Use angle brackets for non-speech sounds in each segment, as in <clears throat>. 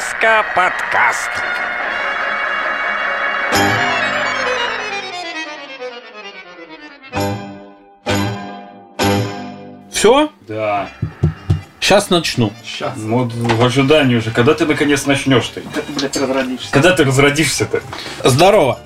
Сказка подкаст. Все? Да. Сейчас начну. Сейчас. Вот в ожидании уже. Когда ты наконец начнешь ты? Когда ты, блядь, разродишься. Когда ты разродишься-то? Здорово.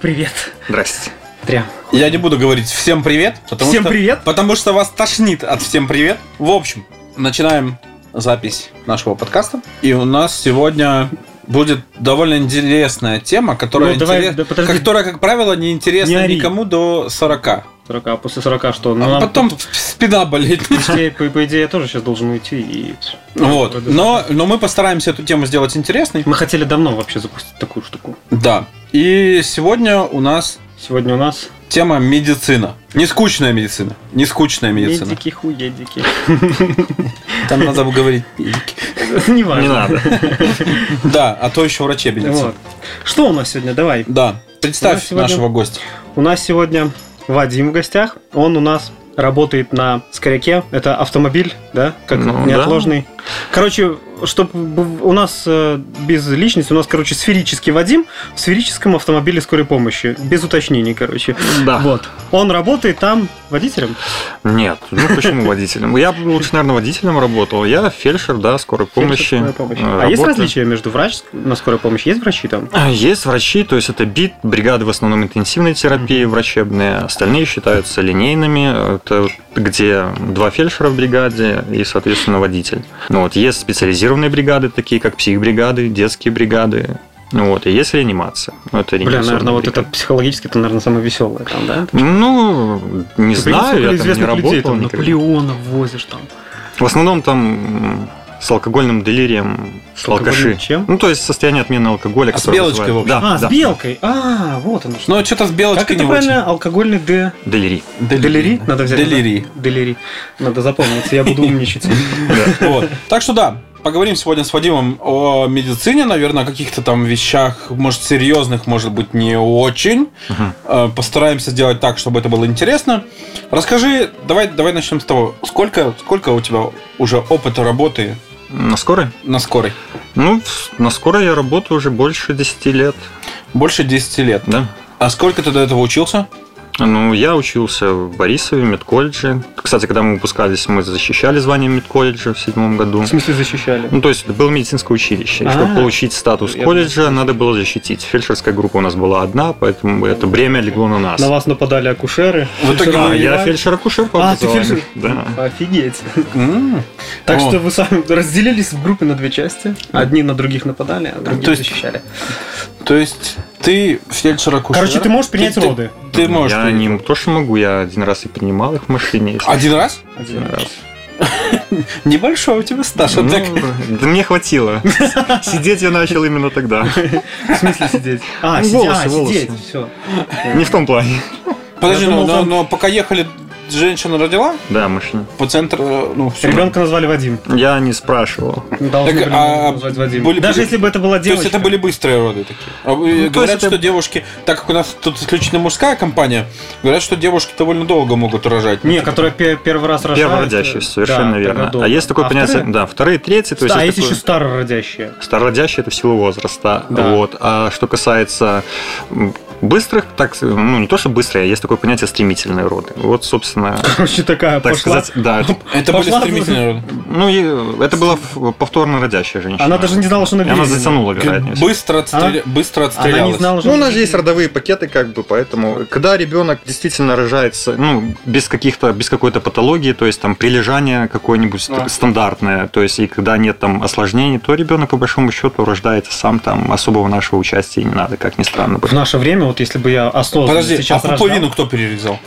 Привет. Здрасте. Прям. Я не буду говорить всем привет, потому Всем что, привет? потому что вас тошнит от всем привет. В общем, начинаем запись нашего подкаста. И у нас сегодня будет довольно интересная тема, которая, Ну, давай, интерес- да подожди. которая как правило, не интересна Не никому до 40. 40, а после 40 что? Ну, а нам потом спина болит. по, идее, по, по идее, я тоже сейчас должен уйти и... Вот. Но, но мы постараемся эту тему сделать интересной. Мы хотели давно вообще запустить такую штуку. Да. И сегодня у нас Сегодня у нас тема медицина. Не скучная медицина. Не скучная медицина. медики хуедики. Там надо бы говорить. <laughs> Не важно. Не надо. Да, а то еще врачебница. Вот. Что у нас сегодня? Давай. Да. Представь сегодня- нашего гостя. У нас сегодня Вадим в гостях. Он у нас работает на Скоряке. Это автомобиль, да? Как Ну, неотложный. Короче, чтобы у нас э, без личности, у нас, короче, сферический Вадим в сферическом автомобиле скорой помощи. Без уточнений, короче. Да. Вот. Он работает там водителем. Нет, ну почему водителем? Я лучше, наверное, водителем работал. Я фельдшер, да, скорой помощи. Э, А есть различия между врач на скорой помощи? Есть врачи там? А, Есть врачи, то есть это БИТ, бригады в основном интенсивной терапии врачебные, остальные считаются линейными, это где два фельдшера в бригаде и, соответственно, водитель. Ну, вот, есть специализированные бригады, такие как психбригады, детские бригады, ну, вот, и есть реанимация. Ну, это Бля, наверное, вот это психологически, это, наверное, самое веселое там, да? Ну, не Ты знаю, я там не работал людей, там. Наполеонов возишь там. В основном там с алкогольным делирием С алкаши. чем? Ну, то есть состояние отмены алкоголя. А с белочкой, вызывает- в общем. Да, А, да. с белкой. А, вот оно что. Ну, что-то с Как белочкой это не правильно? очень. Алкогольный Д. Делири. Делири? Надо взять. Делирий. да? Делири. Надо запомнить, я буду умничать. <laughs> Вот. Так что да, поговорим сегодня с Вадимом о медицине, наверное, о каких-то там вещах, может, серьезных, может быть, не очень. Э, Постараемся сделать так, чтобы это было интересно. Расскажи, давай, давай начнем с того, сколько, сколько у тебя уже опыта работы На скорой? на скорой? Ну, на скорой я работаю уже больше 10 лет, Больше 10 лет. да. А сколько ты до этого учился? Ну, я учился в Борисове, в медколледже. Кстати, когда мы выпускались, мы защищали звание медколледжа в седьмом году. В смысле защищали? Ну, то есть, это было медицинское училище. И А. чтобы получить статус Я колледжа, надо было защитить. Фельдшерская группа у нас была одна, поэтому это бремя легло на нас. На вас нападали акушеры. В итоге А, я фельдшер-акушер по А, ты фельдшер? Да. Офигеть. Так что вы сами разделились в группе на две части. Одни на других нападали, а другие защищали. То есть ты фельдшер акушер Короче, ты можешь принять ты, роды. Ты, можешь. Я принять не то, что могу, я один раз и принимал их в машине. если Один раз? Один Один раз. <laughs> Небольшой у тебя стаж. Ну, так. да мне хватило. <laughs> Сидеть я начал именно тогда. В смысле сидеть? А, Ну, сидеть, волосы, а, волосы. сидеть, все. Не в том плане. Подожди, но, думал, но- там- но пока ехали, женщина родила, Да, машина. пациент, э, ну, все. Ребенка назвали Вадим. Я не спрашивал. Должны Так, были а назвать Вадим. были- Даже были- если бы это была То девочка. есть это были быстрые роды такие. А, э, Ну, то говорят, есть это- что девушки, так как у нас тут исключительно мужская компания, говорят, что девушки довольно долго могут рожать. Ну, Не, которые пе- первый раз рожают. Первородящие, э, совершенно да, верно. А есть такое А понятие, вторые? да, вторые, третьи, то есть, а есть есть еще такое- старородящие. Старородящие это в силу возраста. Да. Вот. А что касается быстрых, так, ну не то, что быстрые, а есть такое понятие стремительные роды. Вот, собственно, Короче, такая так пошла. сказать, да. это- <laughs> Это были Пошла- стремительные роды. Ну, и это была повторно родящая женщина. Она даже не знала, что она И она беременна. затянула, вероятнее. Быстро, отстреля- быстро Она отстрелялась. не знала, что Ну, у она нас же есть родовые пакеты, как бы, поэтому, когда ребенок действительно рожается, ну, без каких-то, без какой-то патологии, то есть там прилежание какое-нибудь Да. стандартное, то есть и когда нет там осложнений, то ребенок по большому счету рождается сам, там особого нашего участия не надо, как ни странно. В наше время, вот если бы я осознанно Подожди, сейчас а рождал- пуповину кто перерезал?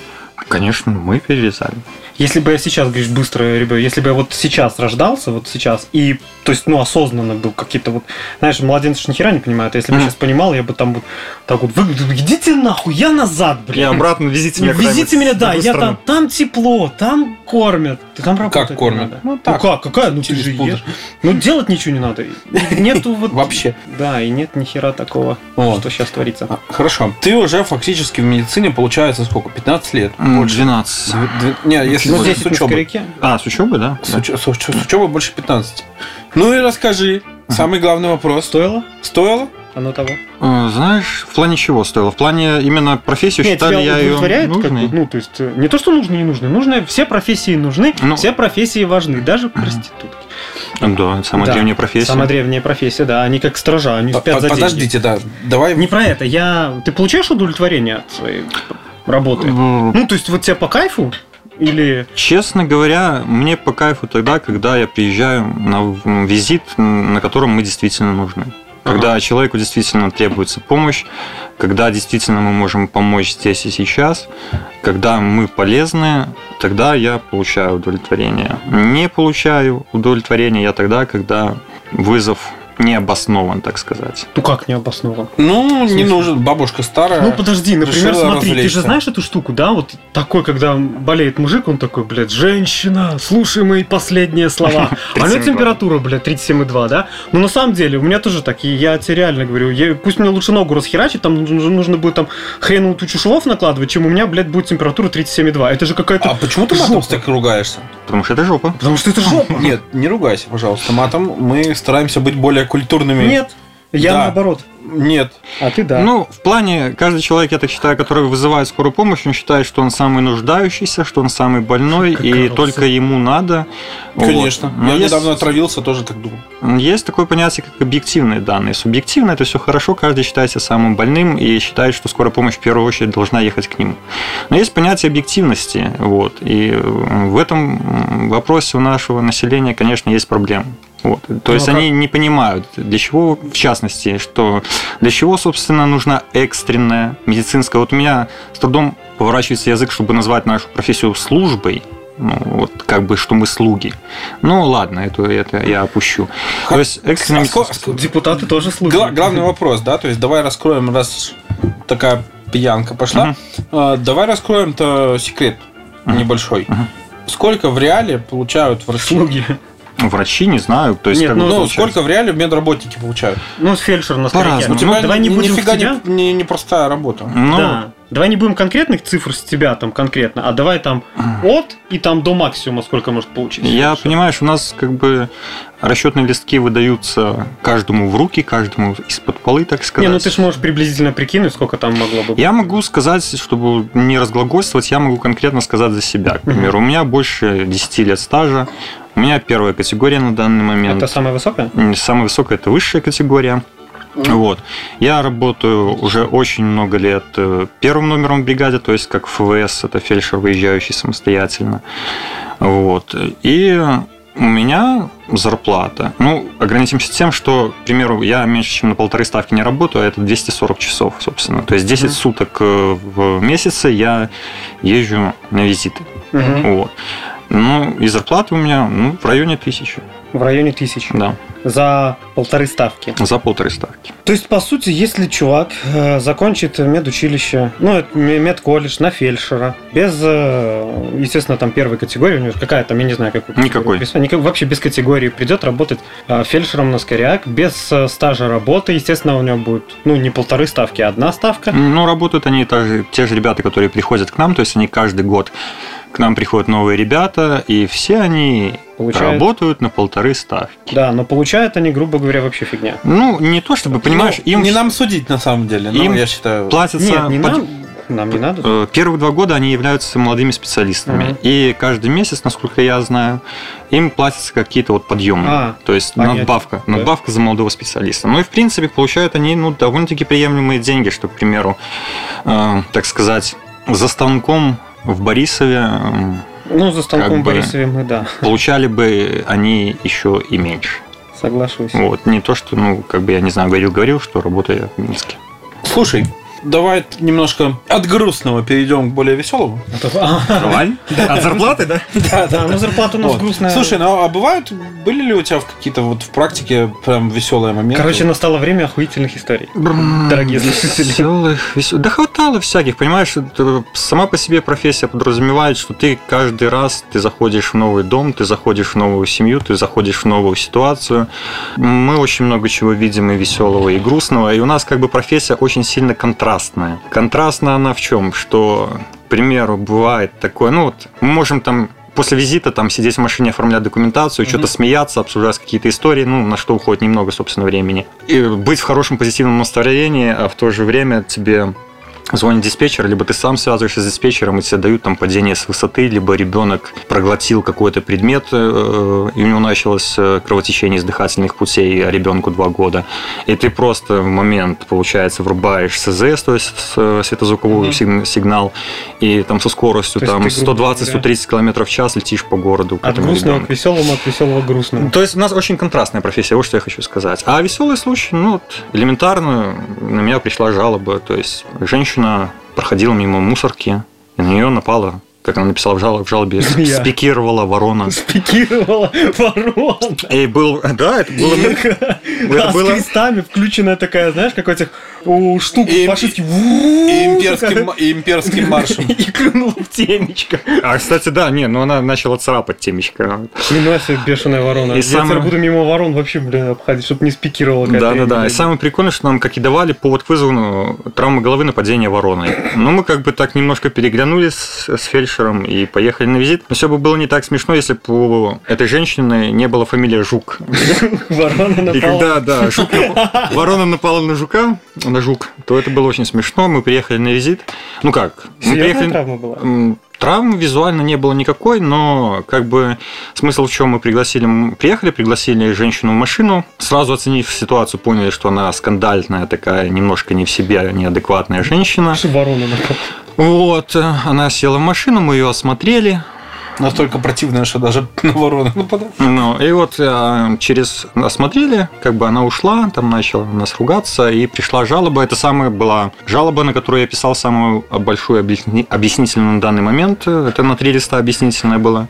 Конечно, мы перерезали. Если бы я сейчас, говоришь, быстро, ребят, если бы я вот сейчас рождался, вот сейчас, и, то есть, ну, осознанно был какие-то вот, знаешь, младенцы ни хера не понимают, а если бы Мгм. сейчас понимал, я бы там вот так вот выглядел, идите нахуй, я назад, И блин. обратно везите меня Везите меня, да, я там, там тепло, там кормят, ты там работать не кормят? надо. Ну, Ну, так, как, какая, ну ты же пудр. ешь. Ну делать ничего не надо. Нету вот... <laughs> Вообще. Да, и нет ни хера такого, что сейчас творится. А, Хорошо. Ты уже фактически в медицине, получается, сколько? 15 лет? М, 12. Дв- дв- Не, если Ну, с- здесь с на учебой. скоряке. А, с учебы, да? С, уч- с уч- с учебой больше 15. Ну и расскажи, самый главный вопрос. Стоило? Стоило? Оно того? Э, Знаешь, в плане чего стоило? В плане именно профессию Нет, считали тебя я ее как нужной? бы, ну, то есть, э, не то, что нужны, не нужны. Нужны, все профессии нужны, Ну. все профессии важны, даже проститутки. Да, самая Да, древняя профессия. Самая древняя профессия, да, они как сторожа, они спят за деньги. Подождите, да. Давай. Не про это, я... Ты получаешь удовлетворение от своей работы? М, Ну, то есть, вот тебе по кайфу? Или... Честно говоря, мне по кайфу тогда, когда я приезжаю на визит, на котором мы действительно нужны. Когда человеку действительно требуется помощь, когда действительно мы можем помочь здесь и сейчас, когда мы полезны, тогда я получаю удовлетворение. Не получаю удовлетворения я тогда, когда вызов не обоснован, так сказать. Ну, как не обоснован? Ну, не нужен. Бабушка старая. Ну подожди, например, смотри, ты развлечься. же знаешь эту штуку, да? Вот такой, когда болеет мужик, он такой, блядь, женщина, слушай мои последние слова. <laughs> А у него 37,2. температура, блядь, 37,2, да? Ну на самом деле, у меня тоже так, и я тебе реально говорю, я- пусть мне лучше ногу расхерачить, там нужно, нужно будет там хреновую тучу швов накладывать, чем у меня, блядь, будет температура 37,2. Это же какая-то А почему ты матом так ругаешься? Потому что это жопа. Потому что это жопа. Нет, не ругайся, пожалуйста, матом. Мы стараемся быть более культурными. Нет, я Да. наоборот. Нет. А ты да. Ну, в плане, каждый человек, я так считаю, который вызывает скорую помощь, он считает, что он самый нуждающийся, что он самый больной, Как и король. только ему надо. Конечно. Вот. Но Я есть, недавно отравился, тоже так думал. есть такое понятие, как объективные данные. Субъективно это все хорошо, каждый считает себя самым больным и считает, что скорая помощь в первую очередь должна ехать к нему. Но есть понятие объективности, вот, и в этом вопросе у нашего населения, конечно, есть проблемы. Вот. То есть а они не понимают, для чего, в частности, что для чего, собственно, нужна экстренная медицинская. Вот у меня с трудом поворачивается язык, чтобы назвать нашу профессию службой. Ну, вот как бы, что мы слуги. Ну, ладно, это, это я опущу. То есть экстренная А ско- медицинская- Депутаты тоже слушают. Гла- главный вопрос, да, то есть давай раскроем, раз такая пьянка пошла, а, давай раскроем-то секрет небольшой. Мгм. Сколько в реале получают врачи? Слуги. <laughs> Врачи, не знаю. То есть, Нет, как бы ну, Ну, сколько в реале медработники получают? Ну, фельдшер на. По-разному. У Ну, тебя давай не будем нифига с тебя. не, не, не простая работа. Ну, Да. Давай не будем конкретных цифр с тебя там конкретно, а давай там от и там до максимума сколько может получить. Я фельдшер. понимаешь, у нас как бы расчетные листки выдаются каждому в руки, каждому из-под полы, так Не, сказать. ну ты же можешь приблизительно прикинуть, сколько там могло бы быть. Я могу сказать, чтобы не разглагольствовать, я могу конкретно сказать за себя. К примеру, у меня больше 10 лет стажа, у меня первая категория на данный момент. Это самое высокое? Самая высокая это высшая категория. Вот. Я работаю уже очень много лет э, первым номером в бригаде, то есть как ФВС, это фельдшер, выезжающий самостоятельно. Вот. И у меня зарплата. Ну, ограничимся тем, что, к примеру, я меньше, чем на полторы ставки не работаю, а это 240 часов, собственно. То есть 10 Мгм. суток э, в месяце я езжу на визиты. Мгм. Вот. Ну, и зарплата у меня ну, в районе тысячи. В районе тысячи. Да, За полторы ставки. за полторы ставки. То есть, по сути, если чувак э, закончит медучилище, ну, медколледж на фельдшера, без, э, естественно, там первой категории, у него какая там, я не знаю, какой Никакой. никак- вообще без категории придет работать э, фельдшером на скоряк, без стажа работы, естественно, у него будет, ну, не полторы ставки, а одна ставка. Ну, работают они те же ребята, которые приходят к нам, то есть они каждый год к нам приходят новые ребята, и все они Получают. работают на полторы ставки. Да, но получают они, грубо говоря, вообще фигня. Ну, не то чтобы, понимаешь, Ну, им не нам судить на самом деле, но им я считаю. платятся... Нет, не под- нам, нам не надо. Э, Первые два года они являются молодыми специалистами. Мгм. И каждый месяц, насколько я знаю, им платятся какие-то вот подъемные. А, то есть понятно. надбавка. Да. Надбавка за молодого специалиста. Ну и в принципе получают они ну, довольно-таки приемлемые деньги, что, к примеру, э, так сказать, за станком в Борисове Ну, за станком как бы- Борисове мы, да, получали бы они еще и меньше. соглашусь. Вот. Не то, что, ну, как бы я не знаю, говорил-говорил, что работаю я в Минске. Слушай, давай немножко от грустного перейдем к более веселому. Давай. От зарплаты, да? Да, Да, ну зарплата у нас грустная. Слушай, ну а бывают, были ли у тебя в какие-то вот в практике прям веселые моменты? Короче, настало время охуительных историй. Дорогие слушатели. Веселых, весел- Да хватало всяких, понимаешь, это сама по себе профессия подразумевает, что ты каждый раз ты заходишь в новый дом, ты заходишь в новую семью, ты заходишь в новую ситуацию. Мы очень много чего видим и веселого, и грустного, и у нас как бы профессия очень сильно контрастная. Контрастна она в чем? Что, к примеру, бывает такое, ну вот мы можем там после визита там сидеть в машине, оформлять документацию, что-то смеяться, обсуждать какие-то истории, ну, на что уходит немного, собственно, времени. И быть в хорошем позитивном настроении, а в то же время тебе звонит диспетчер, либо ты сам связываешься с диспетчером, и тебе дают там падение с высоты, либо ребенок проглотил какой-то предмет, э, и у него началось э, кровотечение из дыхательных путей, а ребенку два года. И ты просто в момент, получается, врубаешь СЗС, то есть э, светозвуковой mm-hmm. сигнал, и там со скоростью там 120-130 км в час летишь по городу. От грустного ребенку. к веселому, от веселого к грустному. То есть у нас очень контрастная профессия, вот что я хочу сказать. А веселый случай, ну, вот, элементарно, на меня пришла жалоба, то есть женщина женщина проходила мимо мусорки, и на нее напала как она написала в, жал, в жалобе, <laughs> спикировала ворона. Спикировала ворона. И был, да, это было... это было... с крестами включенная такая, знаешь, как этих у штук фашистских. И имперским, и имперским маршем. <laughs> И клюнула в темечко. А, кстати, да, не, но она начала царапать темечко. Минуя бешеная ворона. И Я сам... теперь буду мимо ворон вообще, блин, обходить, чтобы не спикировала. Да, да, да. И самое прикольное, что нам как и давали повод к вызову ну, травмы головы нападения вороной. Но мы как бы так немножко переглянулись с фельдшером и поехали на визит. Но все бы было не так смешно, если бы у этой женщины не было фамилии Жук. <laughs> Ворона напала. И когда, да, ворона напала на жука, на жук, то это было очень смешно. Мы приехали на визит. Ну как? Мы приехали... травма была? Травм визуально не было никакой, но как бы смысл в чем мы пригласили, приехали, пригласили женщину в машину, сразу оценив ситуацию, поняли, что она скандальная такая, немножко не в себе, неадекватная женщина. Ворона Вот, она села в машину, мы ее осмотрели, Настолько противная, что даже <laughs> на ворону нападает. Ну, и вот а, через осмотрели, как бы она ушла, там начала нас ругаться, и пришла жалоба. Это самая была жалоба, на которую я писал самую большую объяснительную на данный момент. Это на три листа объяснительное было.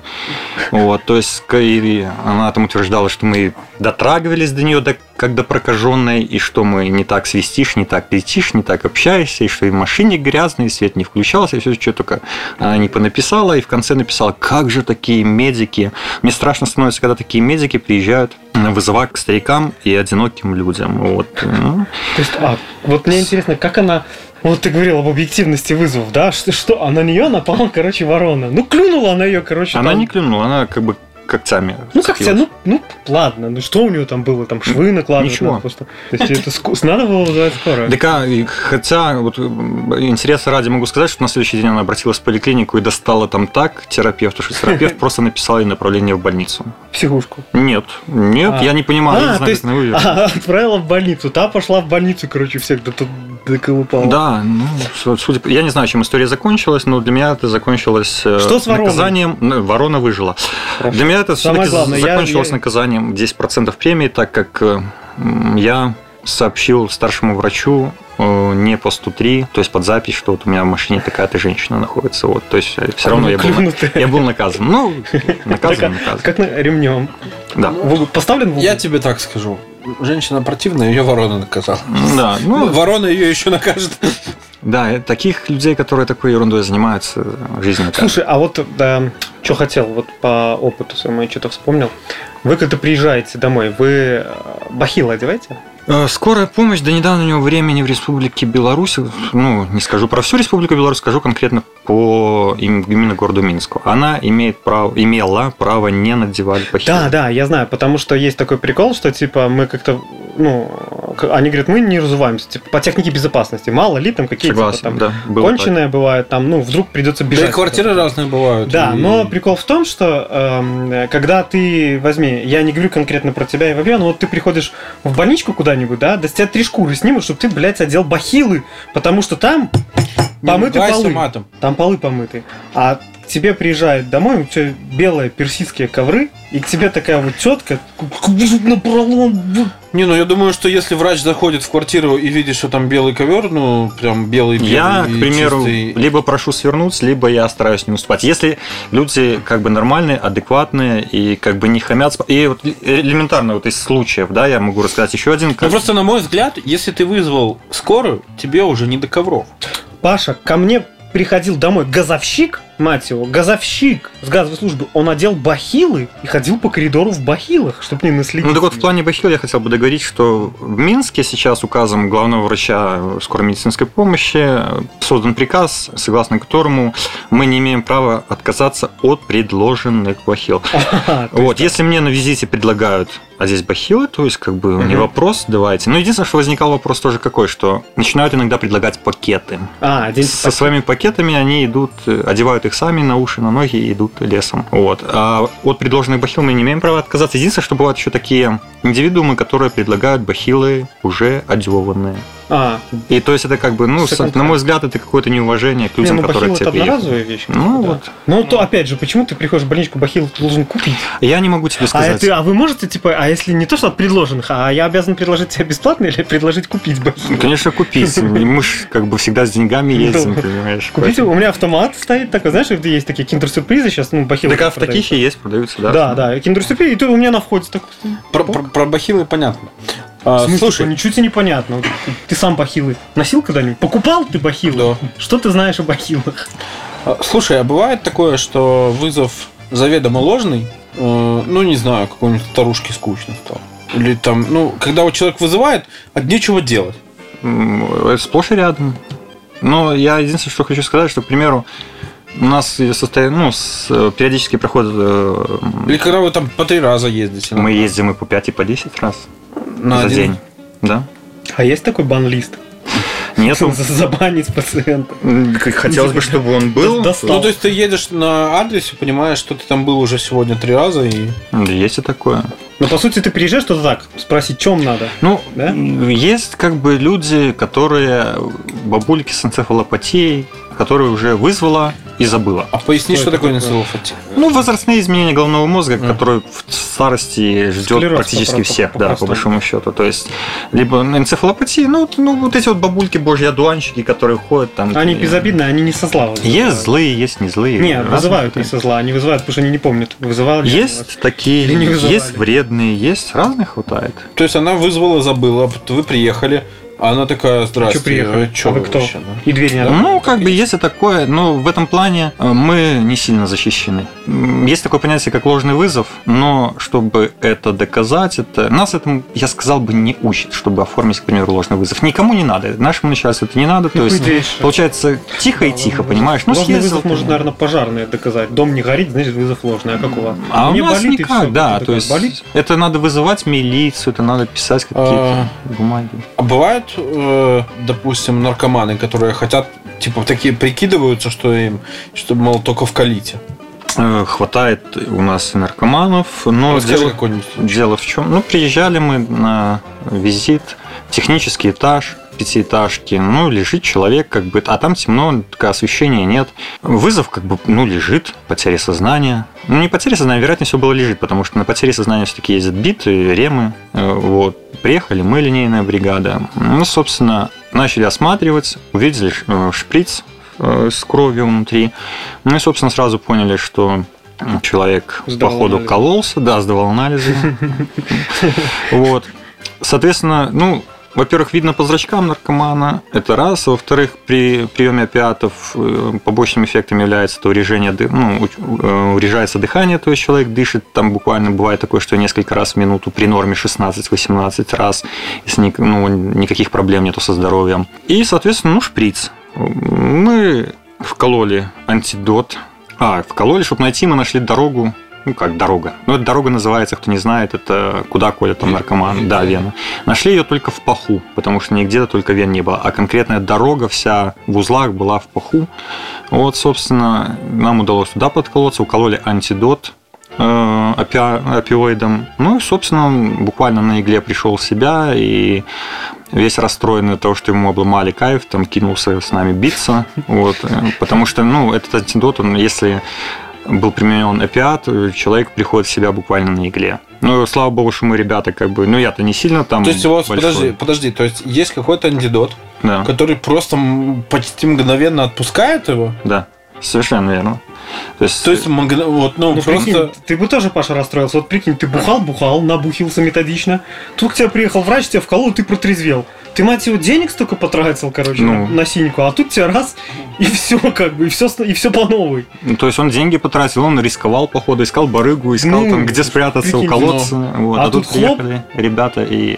Вот, то есть она там утверждала, что мы дотрагивались до нее, до как до прокаженной, и что мы не так свистишь, не так летишь, не так общаешься, и что и в машине грязно, и свет не включался, и все, что только она не понаписала, и в конце написала, как же такие медики. Мне страшно становится, когда такие медики приезжают вызывать к старикам и одиноким людям. Вот. Ну. То есть, а, вот мне интересно, как она вот ты говорил об объективности вызовов, да? Что, что? А на нее напала, короче, ворона. Ну, клюнула она ее, короче. Она там... не клюнула, она как бы когтями. Ну, когтя, ну, ну, ладно, ну что у него там было? Там швы накладывать Ничего. просто. То есть это ск... надо было вызывать скорую. Так, а, хотя, вот интереса ради могу сказать, что на следующий день она обратилась в поликлинику и достала там так терапевту, что терапевт <laughs> просто написал ей направление в больницу. Психушку? Нет, нет, я не понимаю, я не знаю, как она А, отправила в больницу, та пошла в больницу, короче, всех тут доколупала. Да, ну, судя я не знаю, чем история закончилась, но для меня это закончилось э, что с наказанием. Ворона выжила. Хорошо. Для меня это все-таки закончилось я... наказанием 10% премии, так как э, я сообщил старшему врачу э, не по 103, то есть под запись, что вот у меня в машине такая-то женщина находится. Вот, то есть все равно я был, я был наказан. Ну, наказан, наказан. Как на ремнем. Да. Поставлен Я тебе так скажу женщина противная, ее ворона наказала. Да, ну, ворона ее еще накажет. Да, таких людей, которые такой ерундой занимаются, жизнь Слушай, а вот да, что хотел, вот по опыту своему я что-то вспомнил. Вы когда приезжаете домой, вы э, бахилы одеваете? Э, скорая помощь до недавнего времени в Республике Беларусь, ну, не скажу про всю Республику Беларусь, скажу конкретно по именно городу Минску. Она имеет право, имела право не надевать бахилы. Да, да, я знаю, потому что есть такой прикол, что типа мы как-то, ну, они говорят, мы не разуваемся, типа, по технике безопасности. Мало ли там какие-то типа, там да, конченые так. бывают, там, ну, вдруг придется бежать. Да и квартиры разные бывают. Да, и... но прикол в том, что э, когда ты, возьми, я не говорю конкретно про тебя и вообще, но вот ты приходишь в больничку куда-нибудь, да, да с тебя три шкуры снимут, чтобы ты, блядь, одел бахилы, потому что там помыты полы. Матом. Там полы помыты. А тебе приезжает домой, у тебя белые персидские ковры, и к тебе такая вот тетка Не, ну я думаю, что если врач заходит в квартиру и видит, что там белый ковер, ну прям белый, белый Я, к примеру, чистый... либо прошу свернуть, либо я стараюсь не уступать. Если люди как бы нормальные, адекватные и как бы не хамят, и вот элементарно вот из случаев, да, я могу рассказать еще один. Как... Ну просто на мой взгляд, если ты вызвал скорую, тебе уже не до ковров. Паша, ко мне приходил домой газовщик, мать его, газовщик с газовой службы, он одел бахилы и ходил по коридору в бахилах, чтобы не наследить. Ну так вот, в плане бахил я хотел бы договорить, что в Минске сейчас указом главного врача скорой медицинской помощи создан приказ, согласно которому мы не имеем права отказаться от предложенных бахил. <laughs> Вот, если мне на визите предлагают а здесь бахилы, то есть как бы не вопрос, давайте. Но единственное, что возникал вопрос тоже какой, что начинают иногда предлагать пакеты. А, Со пакет. своими пакетами они идут, одевают их сами на уши, на ноги идут лесом. Вот. А от предложенных бахил мы не имеем права отказаться. Единственное, что бывают еще такие индивидуумы, которые предлагают бахилы уже одеванные. А, И то есть это как бы, ну, с- на мой взгляд, это какое-то неуважение к не, людям, ну которые тебе одноразовая вещь. Ну, да. вот. Ну, то опять же, почему ты приходишь в больничку, бахил ты должен купить? Я не могу тебе А, сказать. это, а вы можете, типа, а если не то, что от предложенных, а я обязан предложить тебе бесплатно или предложить купить бахилы? Ну, Конечно, купить. Мы же как бы всегда с деньгами ездим, Ну, понимаешь? Купите, у меня автомат стоит такой, знаешь, где есть такие киндер-сюрпризы сейчас, ну, бахилы. Так а в таких и есть, продаются, да? Да, да, киндер-сюрприз, и тут у меня на входе такой. Про бахилы понятно. А, смысле, слушай, ничего тебе не понятно. Вот Ты, сам бахилы носил когда-нибудь? Покупал ты бахилы? Да. Что ты знаешь о бахилах? а, слушай, а бывает такое, что вызов заведомо ложный, э, ну не знаю, какой-нибудь старушке скучно стало. Или там, ну, когда вот человек вызывает, от нечего делать. Это Сплошь и рядом. Но я единственное, что хочу сказать, что, к примеру, у нас состоит, ну, с, периодически проходят... э, Или когда вы там по три раза ездите. Мы ездим и по 5, и по 10 раз на за один- день. Да? А есть такой бан-лист? Нету. <laughs> Забанить пациента. Хотелось бы, чтобы он был. Достал. Ну, то есть ты едешь на адресе, понимаешь, что ты там был уже сегодня три раза, и Есть и такое. Но по сути ты приезжаешь туда так, спросить, чем надо. Ну, Да? есть как бы люди, которые бабульки с энцефалопатией, которые уже вызвала и забыла. А поясни, Что что, такое энцефалопатия? Ну, возрастные изменения головного мозга, Мгм. которые в старости ждет Склероз, практически по- всех, по- да, по большому счету. То есть, либо энцефалопатия, ну, вот- ну, вот эти вот бабульки, божьи одуванчики, которые ходят там. Они и- безобидные, они не со зла вызывают. Есть злые, есть не злые. Не, вызывают не со зла, они вызывают, потому что они не помнят, вызывал ли они вас. Есть такие, Или не вызывали. есть вредные, есть разных хватает. То есть она вызвала, забыла, а вы приехали, она такая, здравствуйте, приехали? а а вы кто? вообще, да?» И дверь не Да. Ну, как бы есть и такое, но в этом плане э, мы не сильно защищены. Есть такое понятие, как ложный вызов, но чтобы это доказать, это нас этому, я сказал бы, не учат, чтобы оформить, к примеру, ложный вызов. Никому не надо. Нашему начальству это не надо. То Ну, есть, идее, что? получается, тихо и тихо, понимаешь? Ну, Ложный съездил вызов ты. может, наверное, пожарные доказать. Дом не горит, значит, вызов ложный. А как у вас? А Мне у нас никак, да. То есть болит? это надо вызывать милицию, это надо писать какие-то бумаги. А бывают, э, допустим, наркоманы, которые хотят, типа, такие прикидываются, что им, что, мол, только в калите. Э, Хватает у нас и наркоманов, но Расскажи дело, дело в чем? Ну, приезжали мы на визит, технический этаж, пятиэтажки, ну, лежит человек, как бы, а там темно, освещения нет. Вызов, как бы, ну, лежит, потеря сознания. Ну, не потеря сознания, вероятнее всего было лежит, потому что на потере сознания все-таки ездят биты, ремы. Э, Вот. Приехали мы, линейная бригада. Ну, собственно, начали осматривать, увидели э, шприц э, с кровью внутри. Ну и, собственно, сразу поняли, что человек Сдавал походу анализы. кололся, да, сдавал анализы. <laughs> Вот. Соответственно, ну, во-первых, видно по зрачкам наркомана, это раз. Во-вторых, при приеме опиатов э, побочным эффектом является то урежение, ну, э, урежается дыхание, то есть человек дышит, там буквально бывает такое, что несколько раз в минуту при норме 16-18 раз, если ну, никаких проблем нету со здоровьем. И, соответственно, ну, шприц. Мы вкололи антидот. А, вкололи, чтобы найти, мы нашли дорогу ну как дорога. Ну, эта дорога называется, кто не знает, это куда колят там наркоман. Да, вена. Нашли ее только в паху, потому что нигде только вен не было. А конкретная дорога вся в узлах была в паху. Вот, собственно, нам удалось туда подколоться, укололи антидот э, опи- опиоидом. Ну и, собственно, буквально на игле пришел в себя и весь расстроенный от того, что ему обломали кайф, там кинулся с нами биться. Вот, э, потому что, ну, этот антидот, он, если был применен опиат, человек приходит в себя буквально на игле. Ну, слава богу, что мы ребята, как бы, ну, я-то не сильно там То есть большой. подожди, подожди, то есть есть какой-то антидот, Да, который просто почти мгновенно отпускает его? да. Совершенно верно. То есть, То есть вот, ну, ну просто... прикинь, ты бы тоже, Паша, расстроился. Вот прикинь, ты бухал, бухал, набухился методично. Тут к тебе приехал врач, тебя вколол, ты протрезвел. Ты, мать его, денег столько потратил, короче, ну. на, синьку, а тут тебе раз, и все, как бы, и все, и все по новой. Ну, то есть он деньги потратил, он рисковал, походу, искал барыгу, искал ну, там, где спрятаться, прикинь, уколоться. Ну. Вот, а, а тут, тут приехали ребята и...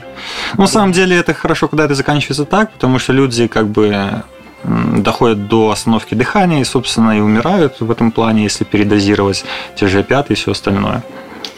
Ну, на самом деле, это хорошо, когда это заканчивается так, потому что люди, как бы, доходят до остановки дыхания и, собственно, и умирают в этом плане, если передозировать те же опиаты и все остальное.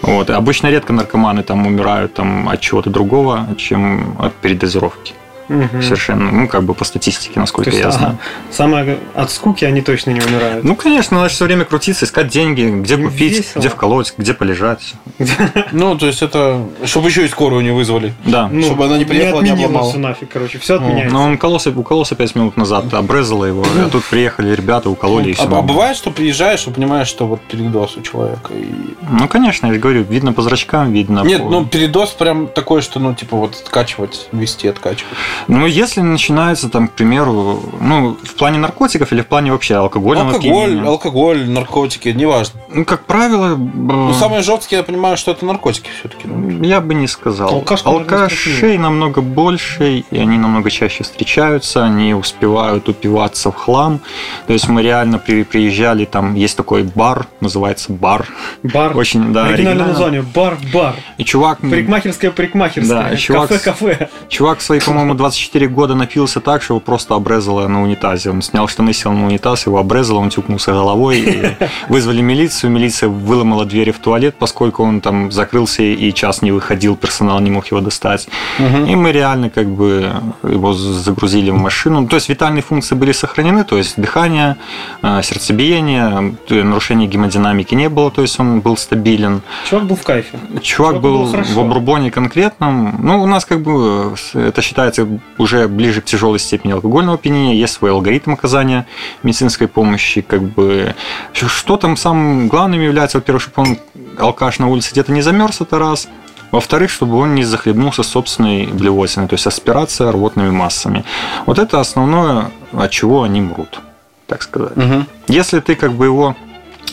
Вот. Обычно редко наркоманы там умирают там, от чего-то другого, чем от передозировки. Угу. Совершенно, ну, как бы по статистике, насколько есть, я знаю. Ага, самое от скуки они точно не умирают. Ну, конечно, надо все время крутиться, искать деньги, где купить, Весело. где вколоть, где полежать. <laughs> Ну, то есть это, чтобы еще и скорую не вызвали. Да. Ну, чтобы она не приехала, не, не обломала. все нафиг, короче, все ну, отменяется. Ну, он укололся, укололся 5 минут назад, обрезало его, а тут приехали ребята, укололи и все. А, а бывает, что приезжаешь и понимаешь, что вот передоз у человека? И... Ну, конечно, я говорю, видно по зрачкам, видно Нет, по... ну, передоз прям такой, что, ну, типа, вот откачивать, вести, откачивать. Ну, если начинается там, к примеру, ну, в плане наркотиков или в плане вообще алкогольного Алкоголь, опьянения? алкоголь, наркотики, неважно. Ну, как правило... Ну, самые жесткие, я понимаю, что это наркотики все-таки. Я бы не сказал. Алкашка, Алкашей намного больше, и они намного чаще встречаются, они успевают упиваться в хлам. То есть мы реально при, приезжали, там есть такой бар, называется бар. Бар. <laughs> Очень, да, оригинальное название. Бар-бар. И чувак... Парикмахерская парикмахерская. Да, чувак... Кафе-кафе. Чувак свои, по-моему, 24 года напился так, что его просто обрезало на унитазе. Он снял штаны, сел на унитаз, его обрезало, он тюкнулся головой. И <laughs> вызвали милицию, милиция выломала двери в туалет, поскольку он там закрылся и час не выходил, персонал не мог его достать. Угу. И мы реально как бы его загрузили в машину. То есть витальные функции были сохранены, то есть дыхание, э, сердцебиение, нарушения гемодинамики не было, то есть он был стабилен. Чувак был в кайфе. Чувак, Чувак был в обрубоне конкретном. Ну, у нас как бы это считается уже ближе к тяжелой степени алкогольного опьянения, есть свой алгоритм оказания медицинской помощи, как бы что там самым главным является, во-первых, чтобы он алкаш на улице где-то не замерз, это раз. Во-вторых, чтобы он не захлебнулся собственной блевотиной, то есть аспирация рвотными массами. Вот это основное, от чего они мрут, так сказать. Угу. Если ты как бы его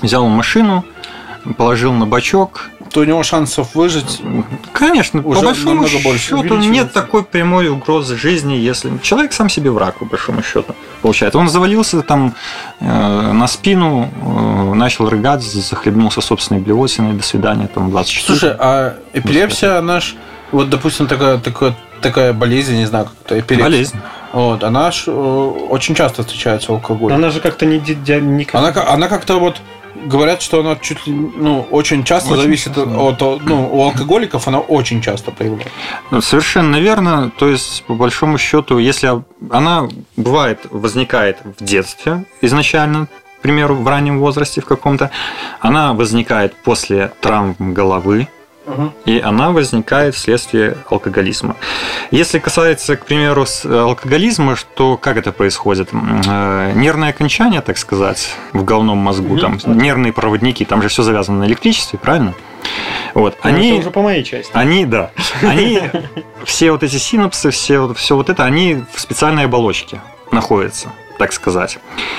взял в машину, положил на бачок, то у него шансов выжить Конечно, уже по большому счету нет такой прямой угрозы жизни, если человек сам себе враг, по большому счету, получается. Он завалился там э, на спину, э, начал рыгать, захлебнулся собственной блевотиной, до свидания, там 24. Слушай, а эпилепсия, она ж, вот, допустим, такая, такая, такая болезнь, не знаю, как это, эпилепсия. Болезнь. Вот, она ж э, очень часто встречается алкоголе. Она же как-то не... не... Она, она как-то вот говорят, что она чуть ли, ну, очень часто очень зависит часто. от, ну, у алкоголиков она очень часто проявляется. Ну, совершенно верно. То есть, по большому счету, если она бывает, возникает в детстве изначально, к примеру, в раннем возрасте в каком-то, она возникает после травм головы, и она возникает вследствие алкоголизма. Если касается, к примеру, алкоголизма, то как это происходит? Э, нервное окончание, так сказать, в головном мозгу, там нервные проводники, там же все завязано на электричестве, правильно? Вот, ну, они, это уже по моей части. Они, да, они, все вот эти синапсы, все, все вот это, они в специальной оболочке находятся, так сказать.